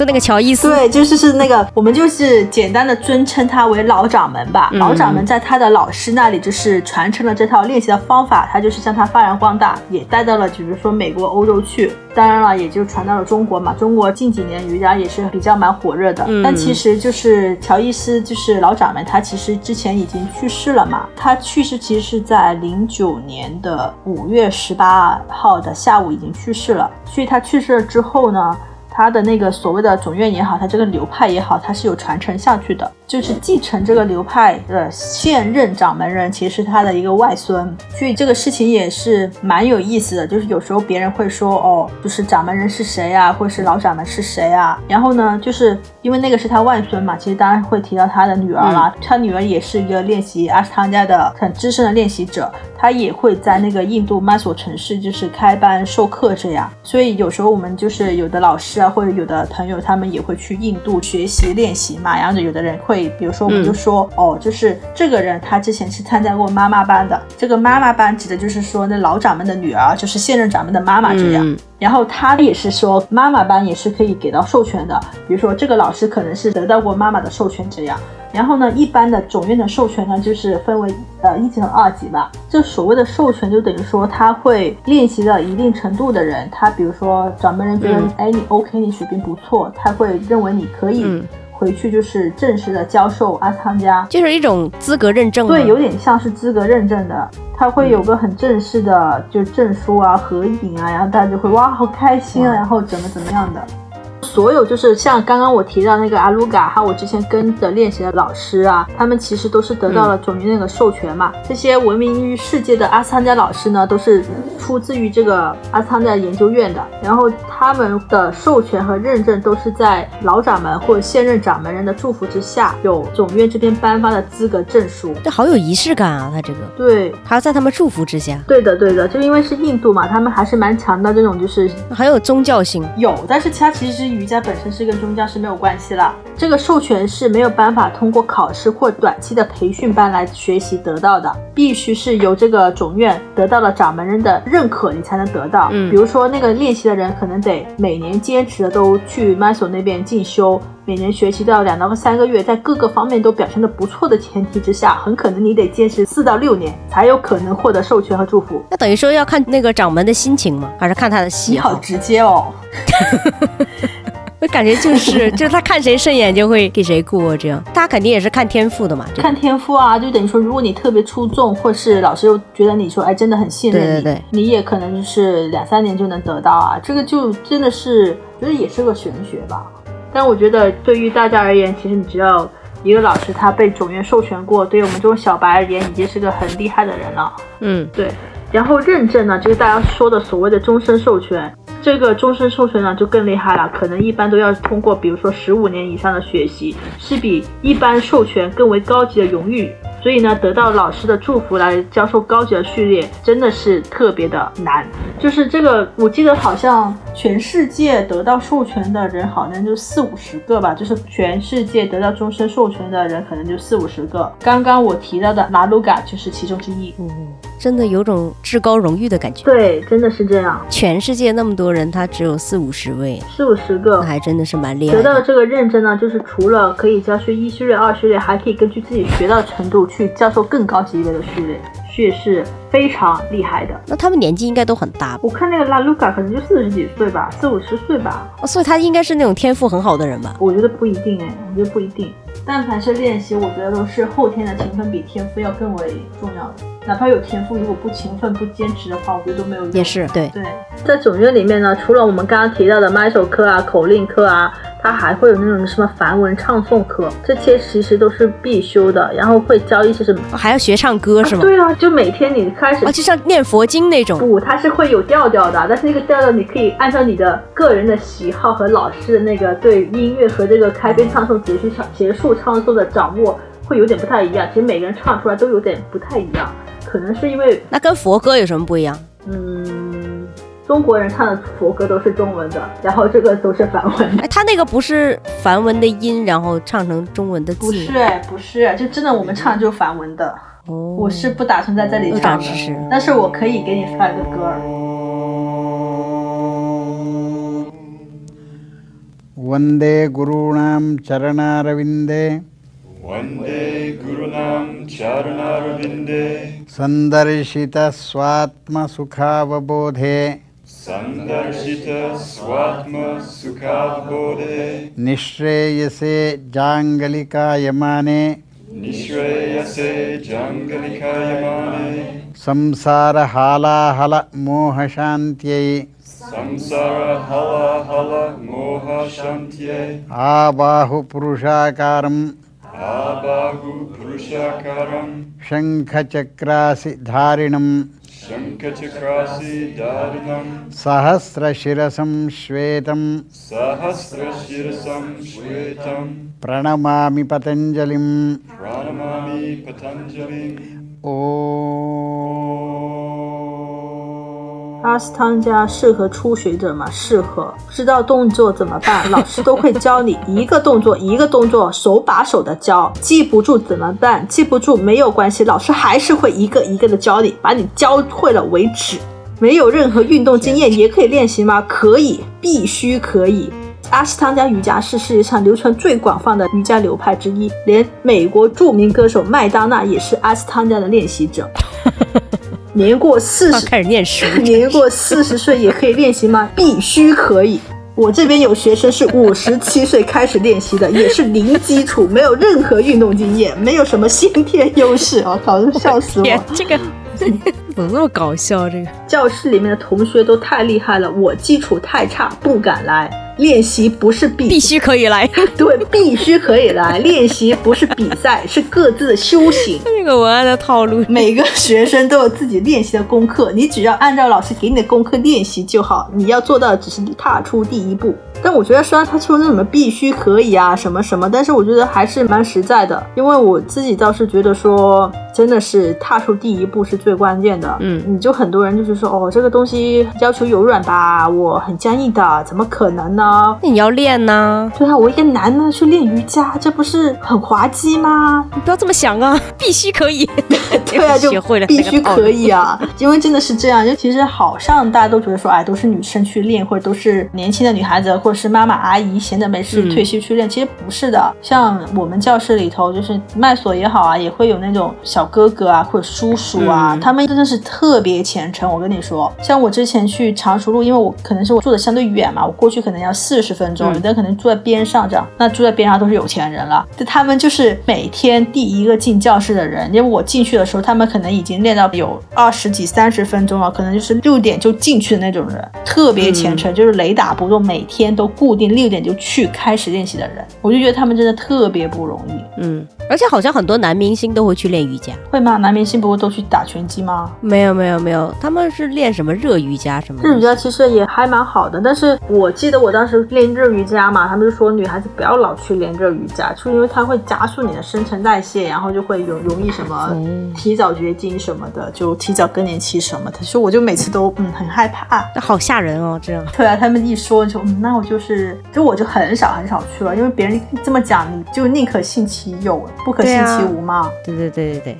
就那个乔伊斯，对，就是是那个，我们就是简单的尊称他为老掌门吧。嗯老掌门在他的老师那里就是传承了这套练习的方法，他就是将它发扬光大，也带到了比如说美国、欧洲去。当然了，也就传到了中国嘛。中国近几年瑜伽也是比较蛮火热的，嗯但其实就是乔伊斯，就是老掌门，他其实之前已经去世了嘛。他去世其实是在零九年的五月十八号的下午已经去世了。所以他去世了之后呢，他的那个所谓的总院也好，他这个流派也好，他是有传承下去的，就是继承这个流派的现任掌门人，其实是他的一个外孙，所以这个事情也是蛮有意思的。就是有时候别人会说，哦，就是掌门人是谁啊，或者是老掌门是谁啊？然后呢，就是因为那个是他外孙嘛，其实当然会提到他的女儿啦，他女儿也是一个练习阿斯汤加的很资深的练习者，他也会在那个印度曼索城市就是开班授课这样，所以有时候我们就是有的老师啊，或者有的朋友他们也会去印度学习练习嘛，然后有的人会，比如说我们就说、哦，就是这个人他之前是参加过妈妈班的，这个妈妈班指的就是说那老掌门的女儿，就是现任掌门的妈妈这样。嗯然后他也是说，妈妈班也是可以给到授权的，比如说这个老师可能是得到过妈妈的授权这样。然后呢，一般的总院的授权呢，就是分为呃一级和二级吧。这所谓的授权，就等于说他会练习到一定程度的人，他比如说掌门人觉得，嗯哎、你 OK，你水平不错，他会认为你可以嗯回去就是正式的教授阿斯汤加。就是一种资格认证。对，有点像是资格认证的，他会有个很正式的就证书啊、合影啊，然后大家就会哇好开心啊，然后怎么怎么样的。所有就是像刚刚我提到那个阿鲁嘎，还有我之前跟着练习的老师啊，他们其实都是得到了总院那个授权嘛。这些闻名于世界的阿斯汤加老师呢，都是出自于这个阿斯汤加研究院的，然后他们的授权和认证都是在老掌门或现任掌门人的祝福之下，有总院这边颁发的资格证书。这好有仪式感啊！他这个对，还要在他们祝福之下，对的，对的，就因为是印度嘛，他们还是蛮强调这种就是很有宗教性。有，但是他其实瑜伽本身是跟宗教是没有关系了。这个授权是没有办法通过考试或短期的培训班来学习得到的，必须是由这个总院得到了掌门人的认可，你才能得到。嗯比如说那个练习的人可能得每年坚持的都去 m s o 那边进修。每年学习都要两到三个月，在各个方面都表现的不错的前提之下，很可能你得坚持四到六年，才有可能获得授权和祝福。那等于说要看那个掌门的心情吗？还是看他的喜好？你好直接哦。我感觉就是，就是他看谁顺眼就会给谁过，这样他肯定也是看天赋的嘛。看天赋啊，就等于说，如果你特别出众，或是老师又觉得你说，哎，真的很信任你，对对对你也可能就是两三年就能得到啊。这个就真的是，觉得也是个玄学吧。但我觉得对于大家而言，其实你只要一个老师他被总院授权过，对于我们这种小白而言，已经是个很厉害的人了。嗯，对，然后认证呢，就是大家说的所谓的终身授权。这个终身授权呢就更厉害了，可能一般都要通过，比如说十五年以上的学习，是比一般授权更为高级的荣誉。所以呢，得到老师的祝福来教授高级的序列，真的是特别的难。就是这个，我记得好像全世界得到授权的人好像就四五十个吧，就是全世界得到终身授权的人可能就四五十个。刚刚我提到的拿鲁嘎就是其中之一。嗯，真的有种至高荣誉的感觉。对，真的是这样。全世界那么多人，他只有四五十位，四五十个那，还真的是蛮厉害的。得到这个认证呢，就是除了可以教学一序列、二序列，还可以根据自己学到的程度去教授更高级别的序列，序列是非常厉害的。那他们年纪应该都很大？我看那个拉鲁卡可能就四十几岁吧，四五十岁吧，哦，所以他应该是那种天赋很好的人吧？我觉得不一定哎，我觉得不一定。但凡是练习，我觉得都是后天的勤奋比天赋要更为重要的。哪怕有天赋，如果不勤奋、不坚持的话，我觉得都没有用。也是对，对，在总院里面呢，除了我们刚刚提到的麦手课啊、口令课啊，它还会有那种什么梵文唱诵课，这些其实都是必修的。然后会教一些什么？哦还要学唱歌是吗？对啊，就每天你开始啊，就像念佛经那种。不，它是会有调调的，但是那个调调你可以按照你的个人的喜好和老师的那个对音乐和这个开篇唱诵、结束唱结束唱诵的掌握会有点不太一样。其实每个人唱出来都有点不太一样，可能是因为那跟佛歌有什么不一样？嗯，中国人唱的佛歌都是中文的，然后这个都是梵文的。哎，他那个不是梵文的音，然后唱成中文的字？不是哎，不是，就真的我们唱就是梵文的。哦，我是不打算在这里又唱的长知识，但是我可以给你发一个歌儿。 वन्दे गुरूणां चरणारविन्दे वंदे गुरुणां चरणारविन्दे। सन्दर्शितस्वात्मसुखावबोधे। सन्दर्शित स्वात्मसुखावबोधे निःश्रेयसे जाङ्गलिकायमाने। निःश्रेयसे जङ्गलिकायमाने। संसारहालाहलमोहशान्त्यै। संसारहलहल मोहशान्त्यै आबाहुपुरुषाकारम् आबाहुपुरुषाकारं शङ्खचक्रासिधारिणम् शङ्खचक्रासिदारिणं सहस्रशिरसं श्वेतं सहस्रशिरसं श्वेतं प्रणमामि पतञ्जलिम्। प्रणमामि पतञ्जलिम्। ॐ 阿斯汤加适合初学者吗？适合。不知道动作怎么办？老师都会教你一个动作一个动作，手把手的教。记不住怎么办？记不住没有关系，老师还是会一个一个的教你，把你教会了为止。没有任何运动经验也可以练习吗？可以，必须可以。阿斯汤加瑜伽是世界上流传最广泛的瑜伽流派之一，连美国著名歌手麦当娜也是阿斯汤加的练习者。年过四十，开始念书，年过四十岁也可以练习吗？必须可以。我这边有学生是五十七岁开始练习的，也是零基础，没有任何运动经验，没有什么先天优势。我靠，笑死我我！，这个 怎么那么搞笑？这个教室里面的同学都太厉害了，我基础太差，不敢来。练习不是比必须可以来。对，必须可以来练习，不是比赛，是各自的修行。这个文案的套路，每个学生都有自己练习的功课，你只要按照老师给你的功课练习就好。你要做到的只是踏出第一步。但我觉得，虽然他说那什么必须可以啊，什么什么，但是我觉得还是蛮实在的。因为我自己倒是觉得说，真的是踏出第一步是最关键的。嗯你就很多人就是说，哦，这个东西要求柔软吧，我很僵硬的，怎么可能呢？那你要练呢、对啊，我一个男的去练瑜伽，这不是很滑稽吗？你不要这么想啊，必须可以。对啊，就学会了必须可以啊，因为真的是这样。就其实好像大家都觉得说，哎，都是女生去练，或者都是年轻的女孩子，或者是妈妈阿姨闲着没事嗯退休去练。其实不是的，像我们教室里头，就是麦所也好啊，也会有那种小哥哥啊，或者叔叔啊，嗯他们真的是特别虔诚。我跟你说，像我之前去常熟路，因为我可能是我住的相对远嘛，我过去可能要四十分钟，嗯有的人可能住在边上这样，那住在边上都是有钱人了。就他们就是每天第一个进教室的人，因为我进去的时候，他们可能已经练到有二十几、三十分钟了，可能就是六点就进去的那种人，特别虔诚，就是雷打不动，每天都固定六点就去开始练习的人，我就觉得他们真的特别不容易。嗯，而且好像很多男明星都会去练瑜伽。会吗？男明星不会都去打拳击吗？没有没有没有，他们是练什么热瑜伽什么的。日瑜伽其实也还蛮好的，但是我记得我当时练热瑜伽嘛，他们就说女孩子不要老去练热瑜伽，就因为它会加速你的新陈代谢，然后就会容容易什么嗯提早绝经什么的，就提早更年期什么的。所以我就每次都嗯很害怕。那好吓人哦，这样。对啊，他们一说就嗯，那我就是就我就很少很少去了，因为别人这么讲，你就宁可信其有，不可信其无嘛。对对对对对。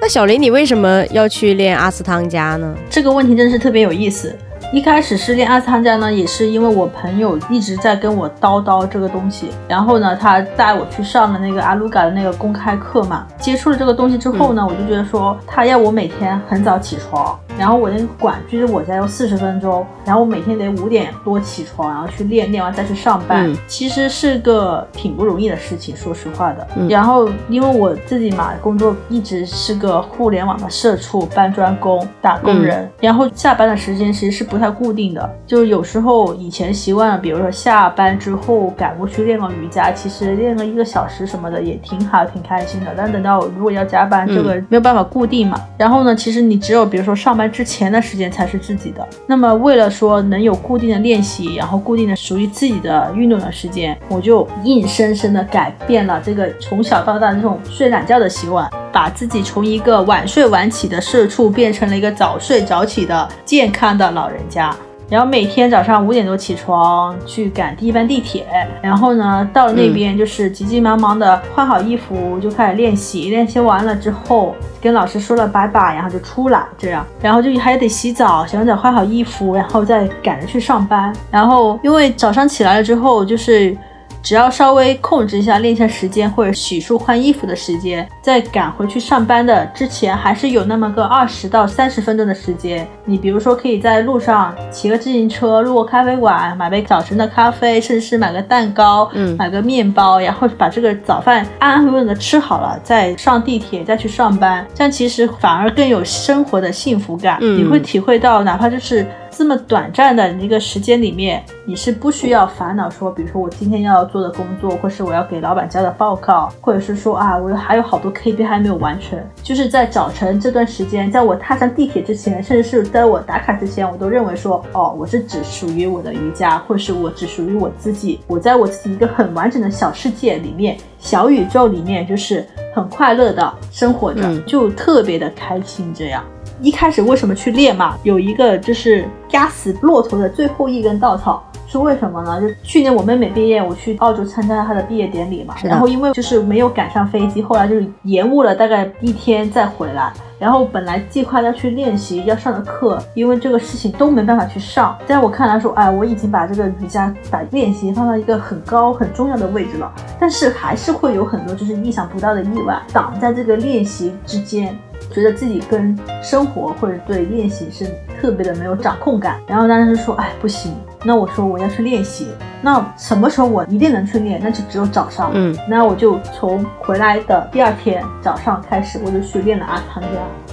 那小林，你为什么要去练阿斯汤加呢？这个问题真是特别有意思。一开始是练阿斯汤加呢，也是因为我朋友一直在跟我叨叨这个东西，然后呢，他带我去上了那个阿鲁嘎的那个公开课嘛。接触了这个东西之后呢，我就觉得说，他要我每天很早起床，然后我那个馆距离我家要四十分钟，然后我每天得五点多起床，然后去练，练完再去上班，嗯。其实是个挺不容易的事情，说实话的。嗯。然后因为我自己嘛，工作一直是个互联网的社畜、搬砖工、打工人，然后下班的时间其实是不太固定的，就是有时候以前习惯了，比如说下班之后赶过去练个瑜伽，其实练个一个小时什么的也挺好，挺开心的。但等到如果要加班，这个没有办法固定嘛。然后呢，其实你只有比如说上班之前的时间才是自己的。那么为了说能有固定的练习，然后固定的属于自己的运动的时间，我就硬生生的改变了这个从小到大这种睡懒觉的习惯，把自己从一个晚睡晚起的社畜变成了一个早睡早起的健康的老人家。然后每天早上五点多起床去赶第一班地铁，然后呢到了那边就是急急忙忙的换好衣服就开始练习，练习完了之后跟老师说了拜拜，然后就出来这样，然后就还得洗澡，洗完澡换好衣服，然后再赶着去上班。然后因为早上起来了之后就是。只要稍微控制一下练一下时间或者洗漱换衣服的时间，在赶回去上班的之前，还是有那么个二十到三十分钟的时间。你比如说，可以在路上骑个自行车，路过咖啡馆，买杯早晨的咖啡，甚至是买个蛋糕，嗯买个面包，然后把这个早饭安安稳稳的吃好了，再上地铁，再去上班。这样其实反而更有生活的幸福感。嗯你会体会到，哪怕就是这么短暂的一个时间里面，你是不需要烦恼说，比如说我今天要做的工作，或是我要给老板交的报告，或者是说啊，我还有好多 KPI 还没有完成。就是在早晨这段时间，在我踏上地铁之前，甚至是在我打卡之前，我都认为说，哦，我是只属于我的瑜伽，或是我只属于我自己，我在我自己一个很完整的小世界里面，小宇宙里面，就是很快乐的生活着，嗯就特别的开心这样。一开始为什么去练嘛？有一个就是压死骆驼的最后一根稻草。是为什么呢？就去年我妹妹毕业，我去澳洲参加她的毕业典礼嘛，然后因为就是没有赶上飞机，后来就是延误了大概一天再回来。然后本来计划要去练习要上的课，因为这个事情都没办法去上。在我看来说，哎，我已经把这个瑜伽把练习放到一个很高很重要的位置了，但是还是会有很多就是意想不到的意外挡在这个练习之间。觉得自己跟生活或者对练习是特别的没有掌控感，然后当时说，哎，不行，那我说我要去练习，那什么时候我一定能去练？那就只有早上。嗯，那我就从回来的第二天早上开始，我就去练了阿汤加。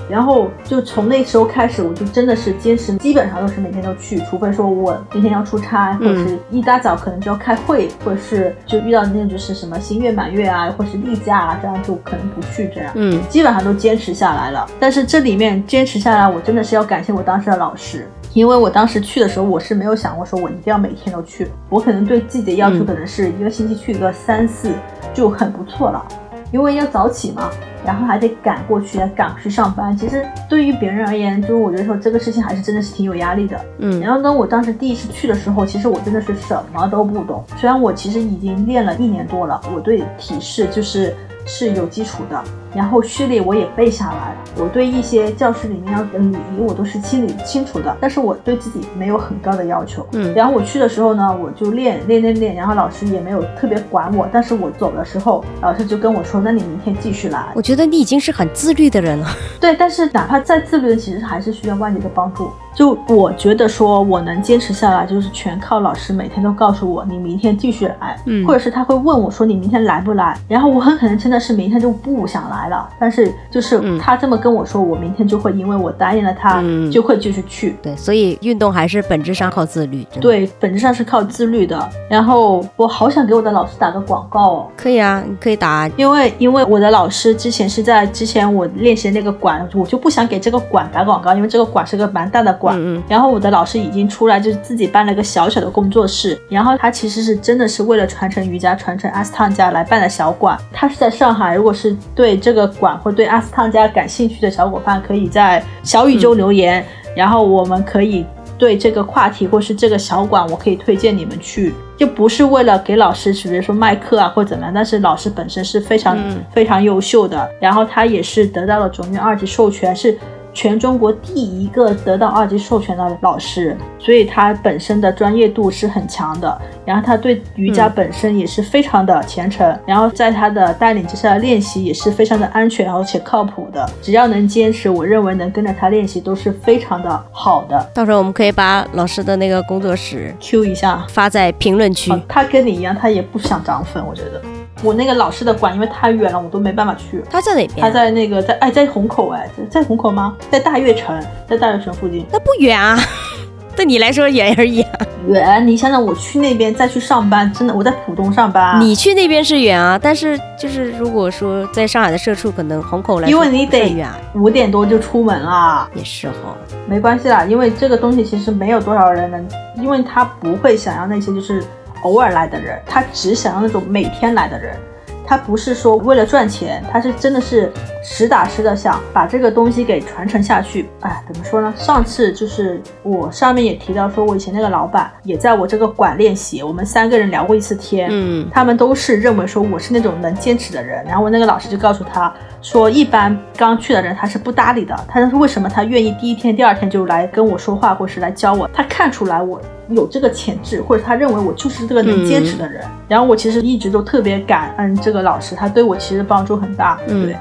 然后就从那时候开始，我就真的是坚持，基本上都是每天都去，除非说我今天要出差，或者是一大早可能就要开会，或者是就遇到那种就是什么新月满月啊，或者是例假啊，这样就可能不去这样。嗯，基本上都坚持下来了。但是这里面坚持下来，我真的是要感谢我当时的老师，因为我当时去的时候，我是没有想过说我一定要每天都去，我可能对自己的要求可能是一个星期去个三四就很不错了，因为要早起嘛。然后还得赶过去，赶去上班。其实对于别人而言，就是我觉得说这个事情还是真的是挺有压力的。嗯，然后呢，我当时第一次去的时候，其实我真的是什么都不懂。虽然我其实已经练了一年多了，我对体式就是是有基础的。然后序列我也背下来了，我对一些教室里面要的礼仪我都是心里清楚的，但是我对自己没有很高的要求。嗯，然后我去的时候呢，我就练练练练，然后老师也没有特别管我，但是我走的时候，老师就跟我说，那你明天继续来。我觉得你已经是很自律的人了。对，但是哪怕再自律，其实还是需要外界的帮助。就我觉得说我能坚持下来，就是全靠老师每天都告诉我，你明天继续来，嗯或者是他会问我说你明天来不来，然后我很可能真的是明天就不想来了，但是就是嗯他这么跟我说，我明天就会因为我答应了他，嗯就会继续去。对，所以运动还是本质上靠自律。对，本质上是靠自律的。然后我好想给我的老师打个广告哦，可以啊，你可以打。因为因为我的老师之前是在之前我练习的那个馆，我就不想给这个馆打广告，因为这个馆是个蛮大的馆。然后我的老师已经出来，就是自己办了个小小的工作室，然后他其实是真的是为了传承瑜伽、传承阿斯汤加来办的小馆。他是在上海，如果是对这个馆或对阿斯汤加感兴趣的小伙伴，可以在小宇宙留言，然后我们可以。对这个话题或是这个小馆，我可以推荐你们去，就不是为了给老师，比如说卖课啊或者怎么样，但是老师本身是非常、嗯非常优秀的，然后他也是得到了总院二级授权，是全中国第一个得到二级授权的老师，所以他本身的专业度是很强的。然后他对瑜伽嗯本身也是非常的虔诚，然后在他的带领之下练习也是非常的安全而且靠谱的。只要能坚持，我认为能跟着他练习都是非常的好的。到时候我们可以把老师的那个工作室 Q 一下，发在评论区。哦他跟你一样，他也不想涨粉，我觉得。我那个老师的馆，因为太远了，我都没办法去。他在哪边？他在那个在哎在虹口哎，在在虹口吗？在大悦城，在大悦城附近。那不远啊，对你来说远而已、啊。远，你想想我去那边再去上班，真的我在浦东上班啊。你去那边是远啊，但是就是如果说在上海的社畜，可能虹口来说因为你得远啊，五点多就出门了，也是哈。没关系啦，因为这个东西其实没有多少人能，因为他不会想要那些就是偶尔来的人，他只想要那种每天来的人。他不是说为了赚钱，他是真的是实打实的想把这个东西给传承下去。哎，怎么说呢？上次就是我上面也提到说，我以前那个老板也在我这个馆练习，我们三个人聊过一次天。嗯他们都是认为说我是那种能坚持的人，然后我那个老师就告诉他说，一般刚去的人他是不搭理的。他说为什么他愿意第一天、第二天就来跟我说话，或是来教我？他看出来我有这个潜质，或者他认为我就是这个能坚持的人。然后我其实一直都特别感恩这个老师，他对我其实帮助很大。嗯对。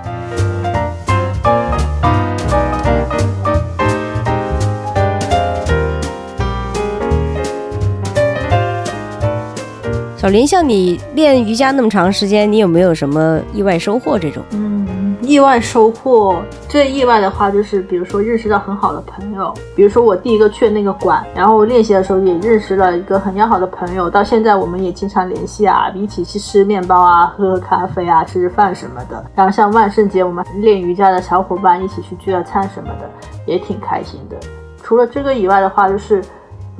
小林，像你练瑜伽那么长时间，你有没有什么意外收获？这种嗯，意外收获最意外的话就是，比如说认识到很好的朋友，比如说我第一个去的那个馆，然后练习的时候也认识了一个很要好的朋友，到现在我们也经常联系啊，一起去吃面包啊，喝喝咖啡啊，吃吃饭什么的。然后像万圣节我们练瑜伽的小伙伴一起去聚个餐什么的，也挺开心的。除了这个以外的话，就是。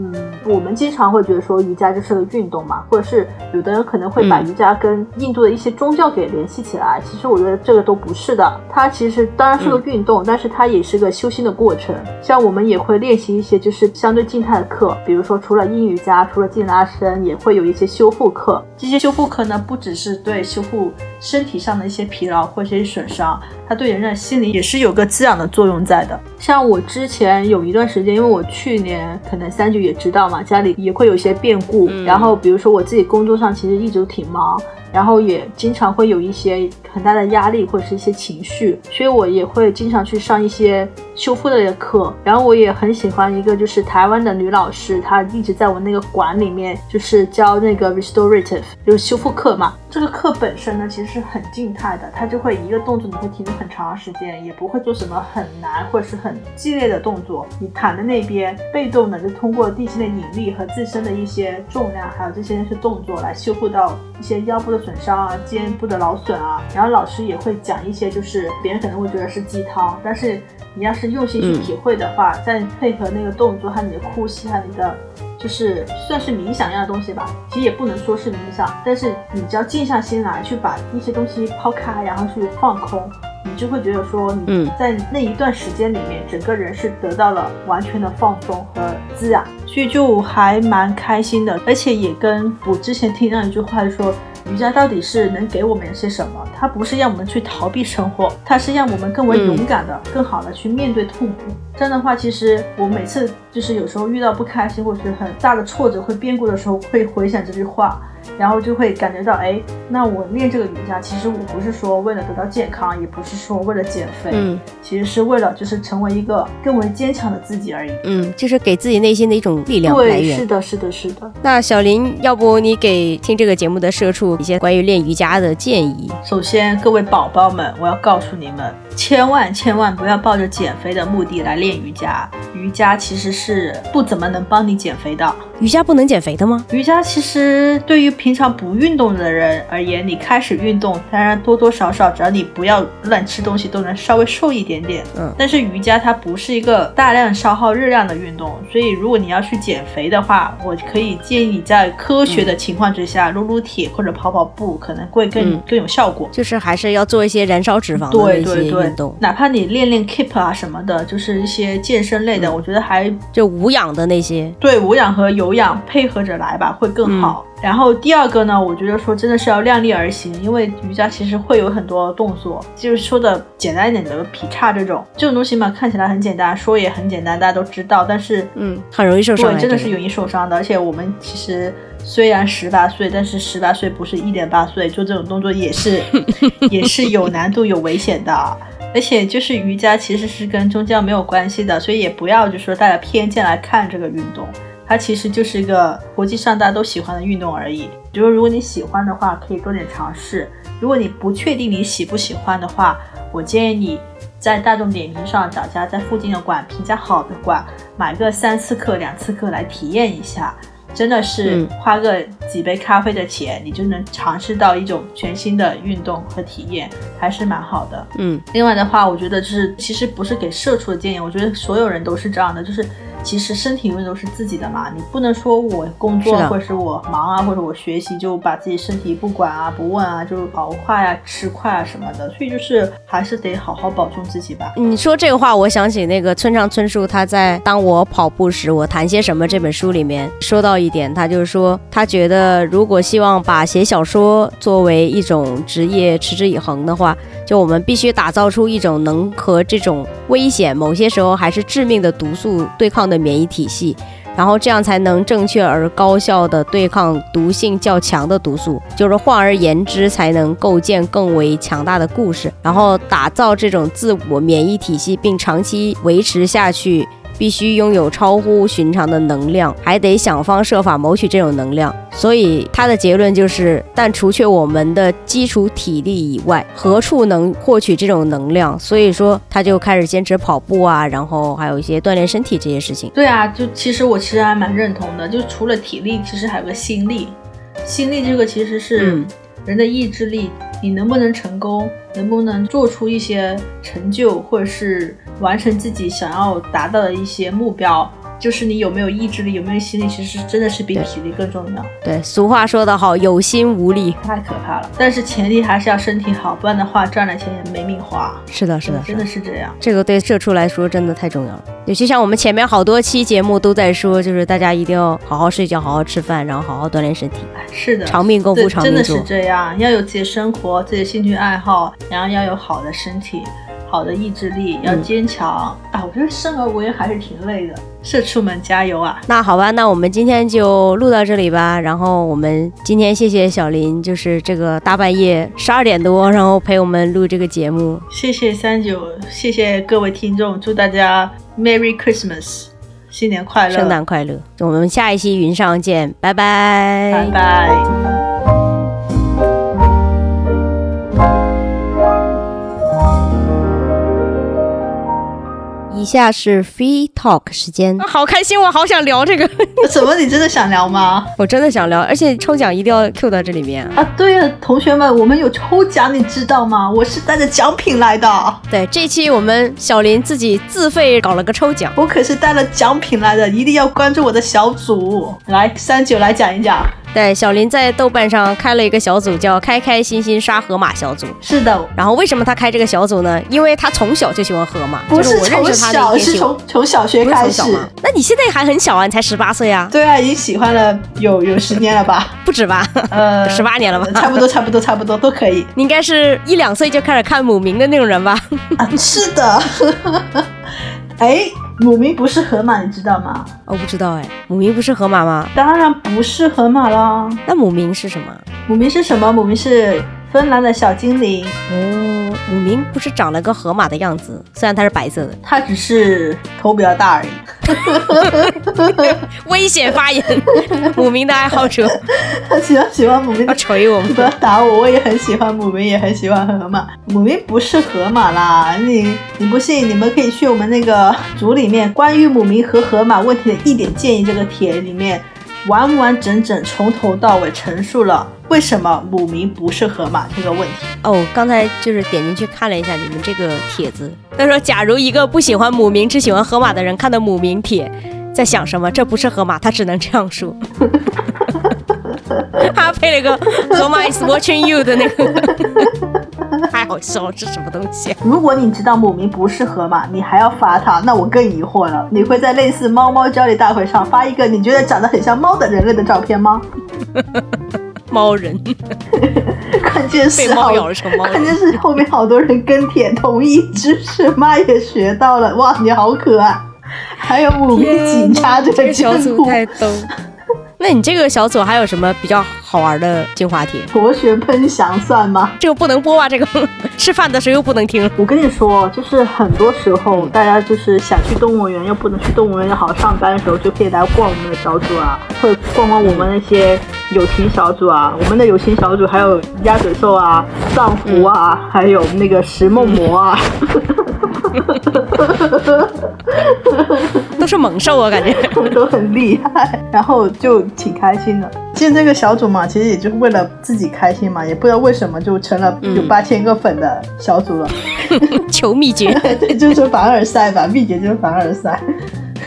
嗯，我们经常会觉得说瑜伽就是个运动嘛，或者是有的人可能会把嗯瑜伽跟印度的一些宗教给联系起来。其实我觉得这个都不是的，它其实当然是个运动，但是它也是个修心的过程。像我们也会练习一些就是相对静态的课，比如说除了阴瑜伽，除了静拉伸，也会有一些修复课。这些修复课呢，不只是对修复身体上的一些疲劳或者一些损伤，它对人的心理也是有个滋养的作用在的。像我之前有一段时间，因为我去年可能三九也知道嘛，家里也会有一些变故，嗯然后比如说我自己工作上其实一直都挺忙，然后也经常会有一些很大的压力或者是一些情绪，所以我也会经常去上一些修复类的课。然后我也很喜欢一个就是台湾的女老师，她一直在我那个馆里面就是教那个 restorative，就是修复课嘛。这个课本身呢其实是很静态的，它就会一个动作你会停留很长时间，也不会做什么很难或者是很激烈的动作。你躺在那边被动的就通过地心的引力和自身的一些重量，还有这些是动作来修复到一些腰部的损伤啊、肩部的劳损啊。然后老师也会讲一些，就是别人可能会觉得是鸡汤，但是你要是用心去体会的话，再配合那个动作和你的呼吸和你的。就是算是冥想一样的东西吧，其实也不能说是冥想，但是你只要静下心来，去把一些东西抛开，然后去放空，你就会觉得说你在那一段时间里面，整个人是得到了完全的放松和滋养，所以就还蛮开心的，而且也跟我之前听到一句话说。瑜伽到底是能给我们些什么？它不是让我们去逃避生活，它是让我们更为勇敢的、更好的去面对痛苦。这样的话，其实我每次就是有时候遇到不开心或者是很大的挫折、会变故的时候，会回想这句话。然后就会感觉到，哎，那我练这个瑜伽，其实我不是说为了得到健康，也不是说为了减肥，嗯，其实是为了就是成为一个更为坚强的自己而已，嗯，就是给自己内心的一种力量来源。对，是的，是的，是的。那小林，要不你给听这个节目的社畜一些关于练瑜伽的建议？首先，各位宝宝们，我要告诉你们。千万千万不要抱着减肥的目的来练瑜伽，瑜伽其实是不怎么能帮你减肥的。瑜伽不能减肥的吗？瑜伽其实对于平常不运动的人而言，你开始运动，当然多多少少，只要你不要乱吃东西，都能稍微瘦一点点。嗯，但是瑜伽它不是一个大量消耗热量的运动，所以如果你要去减肥的话，我可以建议你在科学的情况之下撸撸铁或者跑跑步，可能会更更有效果。就是还是要做一些燃烧脂肪的一些运动，哪怕你练练 keep 啊什么的，就是一些健身类的，我觉得还就无氧的那些，对无氧和有。氧配合着来吧，会更好。然后第二个呢，我觉得说真的是要量力而行，因为瑜伽其实会有很多动作，就是说的简单一点的劈叉这种这种东西嘛，看起来很简单，说也很简单，大家都知道，但是嗯，很容易受伤，对真的是容易受伤的。而且我们其实虽然十八岁，但是十八岁不是一点八岁，做这种动作也是 也是有难度、有危险的。而且就是瑜伽其实是跟宗教没有关系的，所以也不要就说带着偏见来看这个运动。它其实就是一个国际上大家都喜欢的运动而已。就是如果你喜欢的话，可以多点尝试；如果你不确定你喜不喜欢的话，我建议你在大众点评上找家在附近的馆评价好的馆，买个三次课、两次课来体验一下。真的是花个几杯咖啡的钱，你就能尝试到一种全新的运动和体验，还是蛮好的。嗯，另外的话，我觉得就是其实不是给社畜的建议，我觉得所有人都是这样的，就是。其实身体永远都是自己的嘛，你不能说我工作或者是我忙啊，或者我学习就把自己身体不管啊、不问啊，就熬快啊、吃快啊什么的，所以就是还是得好好保重自己吧。你说这个话，我想起那个村上春树，他在《当我跑步时，我谈些什么》这本书里面说到一点，他就是说，他觉得如果希望把写小说作为一种职业持之以恒的话，就我们必须打造出一种能和这种危险，某些时候还是致命的毒素对抗。的免疫体系，然后这样才能正确而高效的对抗毒性较强的毒素，就是换而言之，才能构建更为强大的故事，然后打造这种自我免疫体系，并长期维持下去。必须拥有超乎寻常的能量，还得想方设法谋取这种能量。所以他的结论就是：但除却我们的基础体力以外，何处能获取这种能量？所以说，他就开始坚持跑步啊，然后还有一些锻炼身体这些事情。对啊，就其实我其实还蛮认同的。就除了体力，其实还有个心力。心力这个其实是人的意志力，你能不能成功，能不能做出一些成就，或者是。完成自己想要达到的一些目标。就是你有没有意志力，有没有心力，其实真的是比体力更重要。对，俗话说得好，有心无力，太可怕了。但是前提还是要身体好，不然的话赚了钱也没命花。是的，是的，真的是这样。这个对社畜来说真的太重要了。尤其像我们前面好多期节目都在说，就是大家一定要好好睡觉，好好吃饭，然后好好锻炼身体。是的，长命功夫长命做。真的是这样，要有自己生活，自己的兴趣爱好，然后要有好的身体。好的意志力，要坚强、啊！我觉得生而为人还是挺累的，社畜们加油啊！那好吧，那我们今天就录到这里吧。然后我们今天谢谢小林，就是这个大半夜十二点多，然后陪我们录这个节目。谢谢三九，谢谢各位听众，祝大家 Merry Christmas，新年快乐，圣诞快乐！我们下一期云上见，拜拜，拜拜。以下是 Free Talk 时间，啊 好开心，我好想聊这个，怎么？你真的想聊吗？我真的想聊，而且抽奖一定要 Q 到这里面。啊，对了，同学们，我们有抽奖，你知道吗？我是带着奖品来的。对，这期我们小林自己自费搞了个抽奖，我可是带了奖品来的，一定要关注我的小组。来，三九来讲一讲。对，小林在豆瓣上开了一个小组，叫“开开心心刷河马小组”。是的，然后为什么他开这个小组呢？因为他从小就喜欢河马，不就是我认识他的是从从小学开始。那你现在还很小啊，你才十八岁啊，对啊，已经喜欢了有有十年了吧？不止吧？呃，十八年了吧？差不多，差不多，差不多都可以你应该是一两岁就开始看母明的那种人吧？啊。是的，哎，母明不是河马，你知道吗？我不知道哎，母明不是河马吗？当然不是河马啦，那母明是什么？母明是什么？母明是芬兰的小精灵，哦，母明不是长了个河马的样子，虽然它是白色的。它只是头比较大而已。危险发言，母明的爱好者他喜欢喜欢母明要锤我们不。要打我，我也很喜欢母明，也很喜欢河马。母明不是河马啦，你你不信，你们可以去我们那个组里面关于母明和河马问题的一点建议这个帖里面，完完整整从头到尾陈述了为什么母名不是河马这个问题。哦，刚才就是点进去看了一下你们这个帖子，他说，假如一个不喜欢母名只喜欢河马的人看到母名帖，在想什么？这不是河马，他只能这样说。他配了一个河马 is watching you 的那个，太好笑了，这什么东西、啊？如果你知道母名不是河马，你还要发他，那我更疑惑了。你会在类似猫猫交流大会上发一个你觉得长得很像猫的人类的照片吗？猫人 关键是好猫咬了成猫关键，是后面好多人跟帖同意支持，妈也学到了，哇，你好可爱！还有五名警察这这个小组太逗。那你这个小组还有什么比较好玩的精华帖？博学喷翔算吗？这个不能播吧？这个 吃饭的时候又不能听。我跟你说，就是很多时候大家就是想去动物园，又不能去动物园，又好好上班的时候，就可以来逛我们的小组啊，或者逛逛我们那些友情小组啊。我们的友情小组还有鸭嘴兽啊、藏狐啊，还有那个石梦魔啊。都是猛兽啊，感觉。都很厉害，然后就挺开心的。进这个小组嘛，其实也就是为了自己开心嘛，也不知道为什么就成了有八千个粉的小组了。求秘诀，对，就是凡尔赛吧，秘诀就是凡尔赛，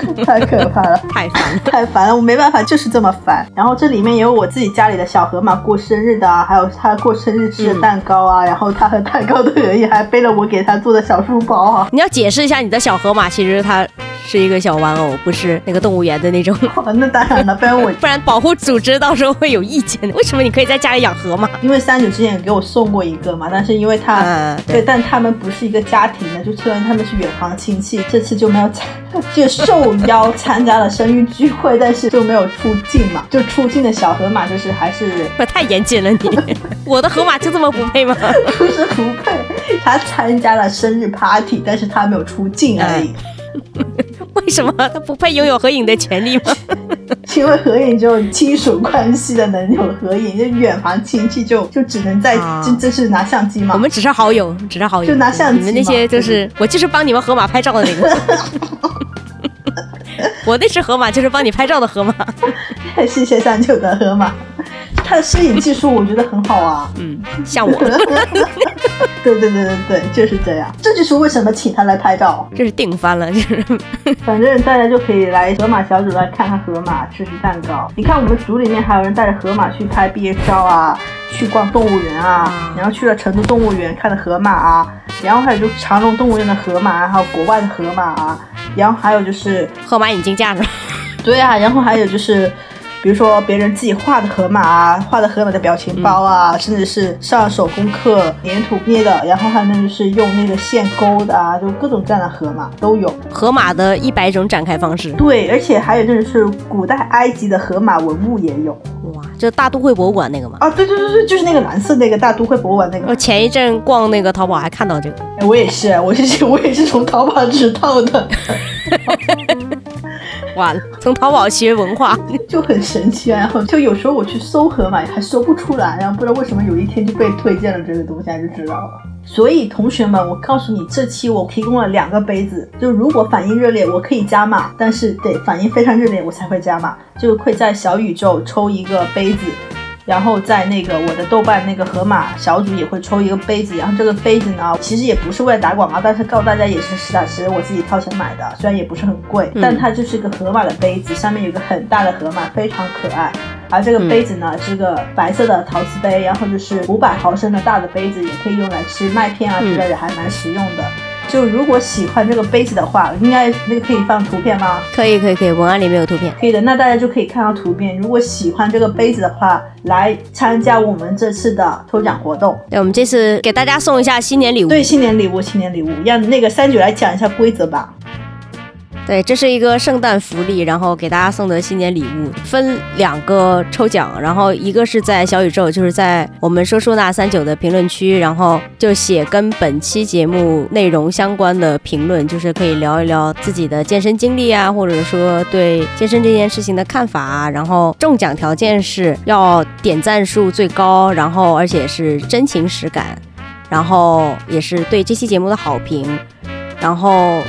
太可怕了。太烦了。太烦了，我没办法，就是这么烦。然后这里面也有我自己家里的小河马过生日的啊，还有他过生日吃的蛋糕啊，然后他和蛋糕的合影，还背了我给他做的小书包啊。你要解释一下，你的小河马其实它是一个小玩偶，不是那个动物园的那种，哦那当然了，不然我 不然保护组织到时候会有意见。为什么你可以在家里养河马？因为三九之前也给我送过一个嘛，但是因为他、嗯对对，但他们不是一个家庭的，就虽然他们是远房亲戚，这次就没有参，就受邀参加了生日聚会，但是就没有出镜嘛，就出镜的小河马就是还是我太严谨了你，我的河马就这么不配吗？不是不配，他参加了生日 party，但是他没有出镜而已，为什么？他不配拥有合影的权利吗？因为合影只有亲属关系的能有合影，就远房亲戚就就只能在啊。就这是拿相机嘛。我，们只是好友，只是好友，就拿相机你们那些就是 我就是帮你们河马拍照的那个。我那只河马就是帮你拍照的河马，谢谢三九的河马，他的摄影技术我觉得很好啊。嗯，像我，对对对对对，就是这样。这就是为什么请他来拍照。这是定番了，就是反正大家就可以来河马小组来看看河马，吃吃蛋糕。你看我们组里面还有人带着河马去拍毕业照啊，去逛动物园啊，啊然后去了成都动物园看的河马啊，然后还有就长隆动物园的河马啊，还有国外的河马啊，然后还有就是河马引进架是吧？对啊，然后还有就是。比如说别人自己画的河马啊，画的河马的表情包啊，甚至是上手工课粘土捏的，然后还有那就是用那个线勾的啊，就各种各样的河马都有。河马的一百种展开方式。对，而且还有那种是古代埃及的河马文物也有哇，这大都会博物馆那个吗？啊，对对对对，就是那个蓝色那个大都会博物馆那个。我前一阵逛那个淘宝还看到这个，哎我也是，我是我也是从淘宝知道的，完了，从淘宝学文化。就很神奇啊。然后就有时候我去搜河马还搜不出来，然后不知道为什么有一天就被推荐了这个东西，就知道了。所以同学们，我告诉你，这期我提供了两个杯子，就如果反应热烈，我可以加码，但是得反应非常热烈，我才会加码，就会在小宇宙抽一个杯子。然后在那个我的豆瓣那个河马小组也会抽一个杯子，然后这个杯子呢，其实也不是为了打广告，但是告诉大家也是实打实我自己掏钱买的，虽然也不是很贵，但它就是一个河马的杯子，上面有个很大的河马，非常可爱。而这个杯子呢是个白色的陶瓷杯，然后就是五百毫升的大的杯子，也可以用来吃麦片啊之类的，还蛮实用的。就如果喜欢这个杯子的话，应该那个可以放图片吗？可以可以可以，文案里面有图片。可以的，那大家就可以看到图片。如果喜欢这个杯子的话，来参加我们这次的抽奖活动。对，我们这次给大家送一下新年礼物。对，新年礼物，新年礼物，让那个三九来讲一下规则吧。对，这是一个圣诞福利，然后给大家送的新年礼物，分两个抽奖，然后一个是在小宇宙，就是在我们说说那三九的评论区，然后就写跟本期节目内容相关的评论，就是可以聊一聊自己的健身经历啊，或者说对健身这件事情的看法啊。然后中奖条件是要点赞数最高，然后而且是真情实感，然后也是对这期节目的好评，然后。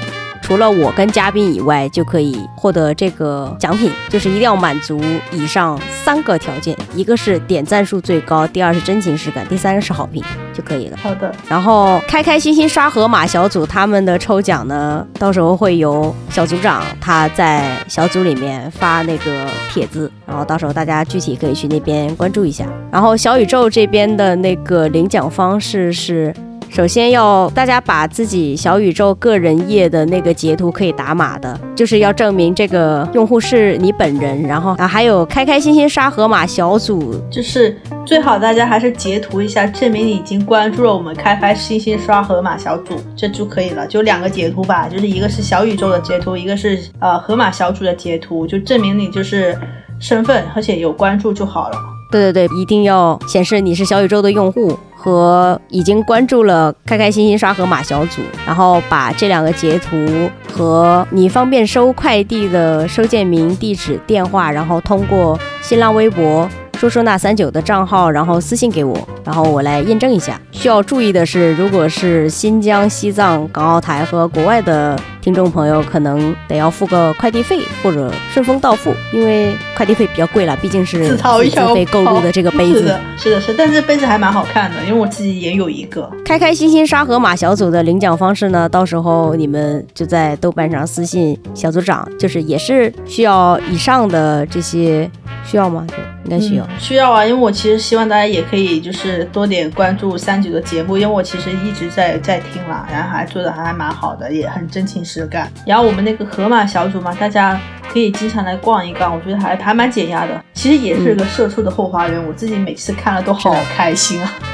除了我跟嘉宾以外，就可以获得这个奖品，就是一定要满足以上三个条件：一个是点赞数最高，第二是真情实感，第三个是好评就可以了。好的，然后开开心心刷河马小组他们的抽奖呢，到时候会由小组长他在小组里面发那个帖子，然后到时候大家具体可以去那边关注一下。然后小宇宙这边的那个领奖方式是。首先要大家把自己小宇宙个人页的那个截图可以打码的，就是要证明这个用户是你本人。然后啊，还有开开心心刷河马小组，就是最好大家还是截图一下，证明你已经关注了我们开开心心刷河马小组，这就可以了。就两个截图吧，就是一个是小宇宙的截图，一个是呃河马小组的截图，就证明你就是身份，而且有关注就好了。对对对，一定要显示你是小宇宙的用户。和已经关注了开开心心刷河马小组，然后把这两个截图和你方便收快递的收件名、地址、电话，然后通过新浪微博说说那三九的账号，然后私信给我，然后我来验证一下。需要注意的是，如果是新疆、西藏、港澳台和国外的。听众朋友可能得要付个快递费或者顺丰到付，因为快递费比较贵了，毕竟是自费购入的这个杯子。是的，是的，是。但这杯子还蛮好看的，因为我自己也有一个。开开心心沙河马小组的领奖方式呢，到时候你们就在豆瓣上私信小组长，就是也是需要以上的这些需要吗？应该需要，需要啊，因为我其实希望大家也可以就是多点关注三九的节目，因为我其实一直在在听了，然后还做的还蛮好的，也很真情实感。然后我们那个河马小组嘛，大家可以经常来逛一逛，我觉得还还蛮解压的。其实也是个社畜的后花园，我自己每次看了都好开心啊。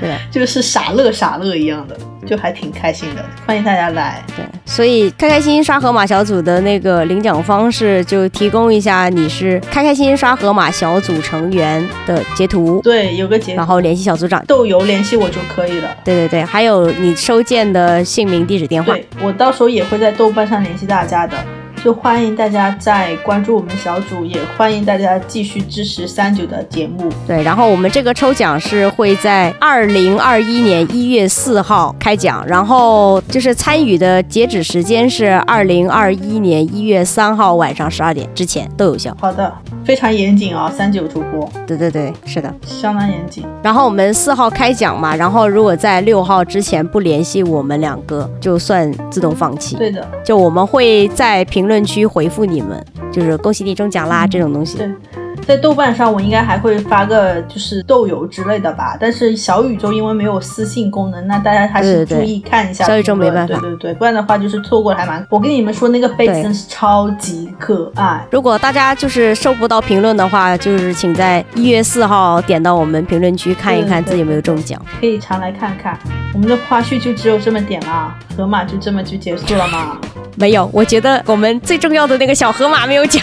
对，就是傻乐傻乐一样的，就还挺开心的。欢迎大家来。对，所以开开心心刷河马小组的那个领奖方式，就提供一下你是开开心心刷河马小组成员的截图。对，有个截图，然后联系小组长豆油联系我就可以了。对对对，还有你收件的姓名、地址、电话。对我到时候也会在豆瓣上联系大家的。就欢迎大家再关注我们小组，也欢迎大家继续支持三九的节目。对，然后我们这个抽奖是会在二零二一年一月四号开奖，然后就是参与的截止时间是二零二一年一月三号晚上十二点之前都有效。好的，非常严谨啊，三九主播。对对对，是的，相当严谨。然后我们四号开奖嘛，然后如果在六号之前不联系我们两个，就算自动放弃。对的，就我们会在评。论区回复你们，就是恭喜你中奖啦这种东西。对，在豆瓣上我应该还会发个就是豆油之类的吧，但是小宇宙因为没有私信功能，那大家还是注意看一下小宇宙没办法对对对，不然的话就是错过了还蛮。我跟你们说那个杯子对真是超级可爱，如果大家就是收不到评论的话，就是请在一月四号点到我们评论区看一看自己有没有中奖。可以常来看看。我们的花絮就只有这么点了，河马就这么就结束了吗？没有，我觉得我们最重要的那个小河马没有讲。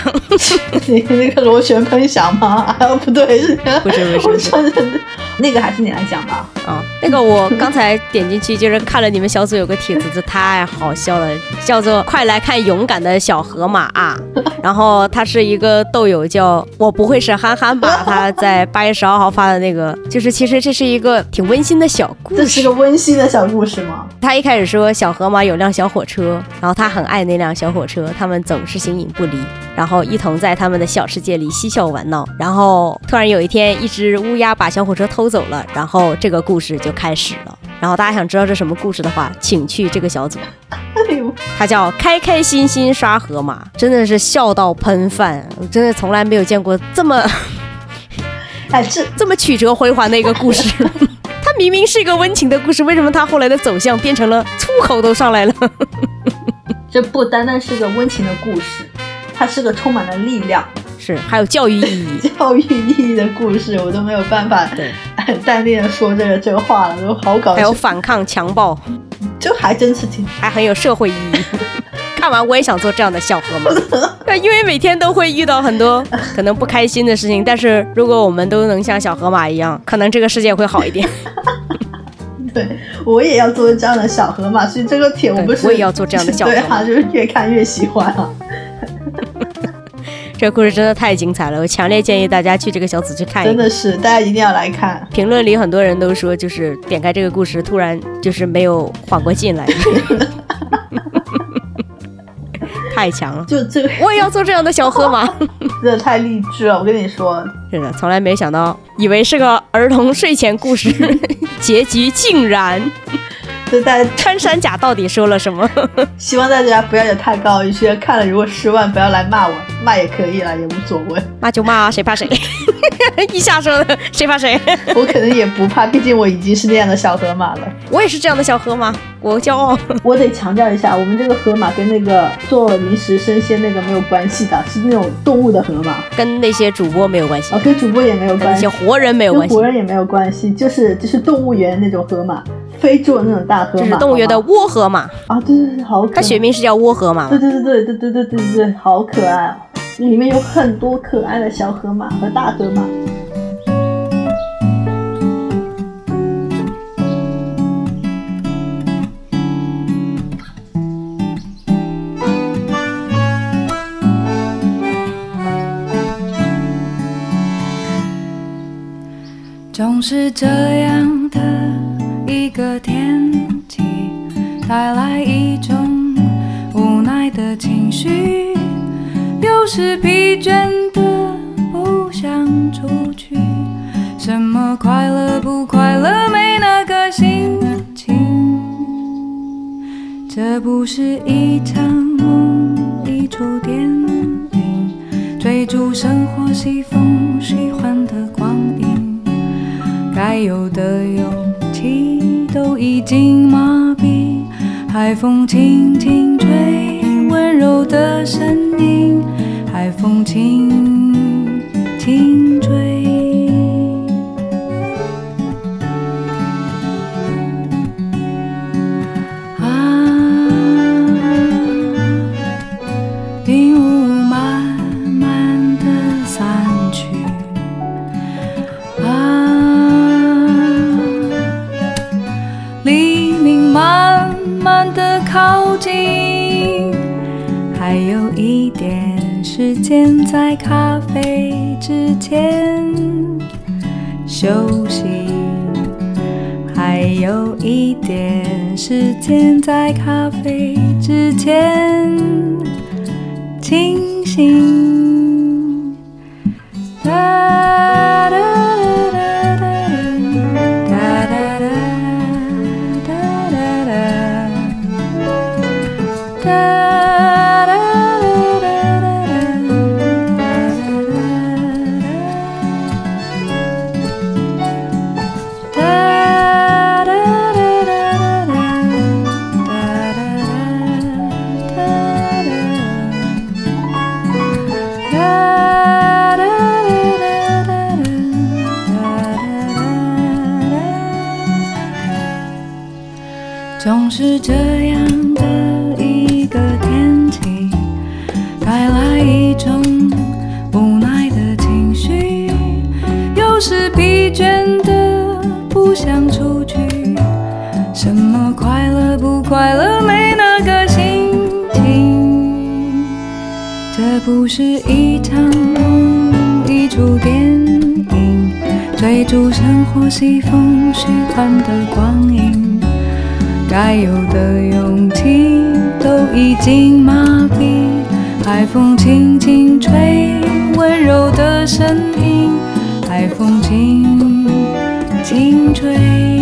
你 那个螺旋喷翔吗？啊，不对，是不是不是我不是那个还是你来讲吧。啊、那个我刚才点进去就是看了你们小组有个帖子，这太好笑了，叫做“快来看勇敢的小河马啊”。然后他是一个豆友叫我不会是憨憨吧？他在八月十二号发的那个，就是其实这是一个挺温馨的小故事。这是个温馨的小故事吗？他一开始说小河马有辆小火车，然后他很爱那辆小火车，他们总是形影不离，然后一同在他们的小世界里嬉笑玩闹。然后突然有一天，一只乌鸦把小火车偷走了，然后这个故事就开始了。然后大家想知道这什么故事的话，请去这个小组，哎呦，它叫“开开心心刷河马”，真的是笑到喷饭，我真的从来没有见过这么 哎，这 这么曲折辉煌的一个故事。它明明是一个温情的故事，为什么它后来的走向变成了粗口都上来了？这不单单是个温情的故事，它是个充满了力量、是，还有教育意义。教育意义的故事，我都没有办法对，很淡定的说这个这个话了，都好搞笑还有，反抗强暴，就还真是挺还很有社会意义。看完我也想做这样的小河马，因为每天都会遇到很多可能不开心的事情，但是如果我们都能像小河马一样，可能这个世界会好一点。对，我也要做这样的小河马，所以这个帖我不是对我也要做这样的小河马 对啊，就是越看越喜欢啊。这个故事真的太精彩了，我强烈建议大家去这个小组去看一看。真的是，大家一定要来看。评论里很多人都说，就是点开这个故事，突然就是没有缓过劲来，太强了。就这个我也要做这样的小河马。真的太励志了，我跟你说，真的，从来没想到，以为是个儿童睡前故事，结局竟然就在穿山甲到底说了什么？希望大家不要有太高预期，看了如果失望，不要来骂我，骂也可以了，也无所谓。骂就骂啊，谁怕谁？一下说的，谁怕谁？我可能也不怕，毕竟我已经是那样的小河马了。我也是这样的小河马，我骄傲。我得强调一下，我们这个河马跟那个做零食生鲜那个没有关系的，是那种动物的河马，跟那些主播没有关系哦，，跟主播也没有跟那关系些，活人没有关系活，人也没有关系，就是就是动物园那种河马，非洲的那种大河马，这是动物园的窝河马，啊，对对对，好可爱。它学名是叫窝河马对。对对对对对对对对对，好可爱哦！里面有很多可爱的小河马和大河马。总是这样带来一种无奈的情绪，有时疲倦的不想出去，什么快乐不快乐没那个心情，这不是一场梦，一出电影，追逐生活西风喜欢的光影。该有的勇气都已经麻，海风轻轻吹，温柔的声音，海风轻一点时间在咖啡之前休息，还有一点时间在咖啡之前清醒。这样的一个天气，带来一种无奈的情绪，有时疲倦的不想出去。什么快乐不快乐，没那个心情。这不是一场梦，一出电影，追逐生活西风虚幻的光影。该有的勇气都已经麻痹，海风轻轻吹，温柔的声音，海风轻轻吹。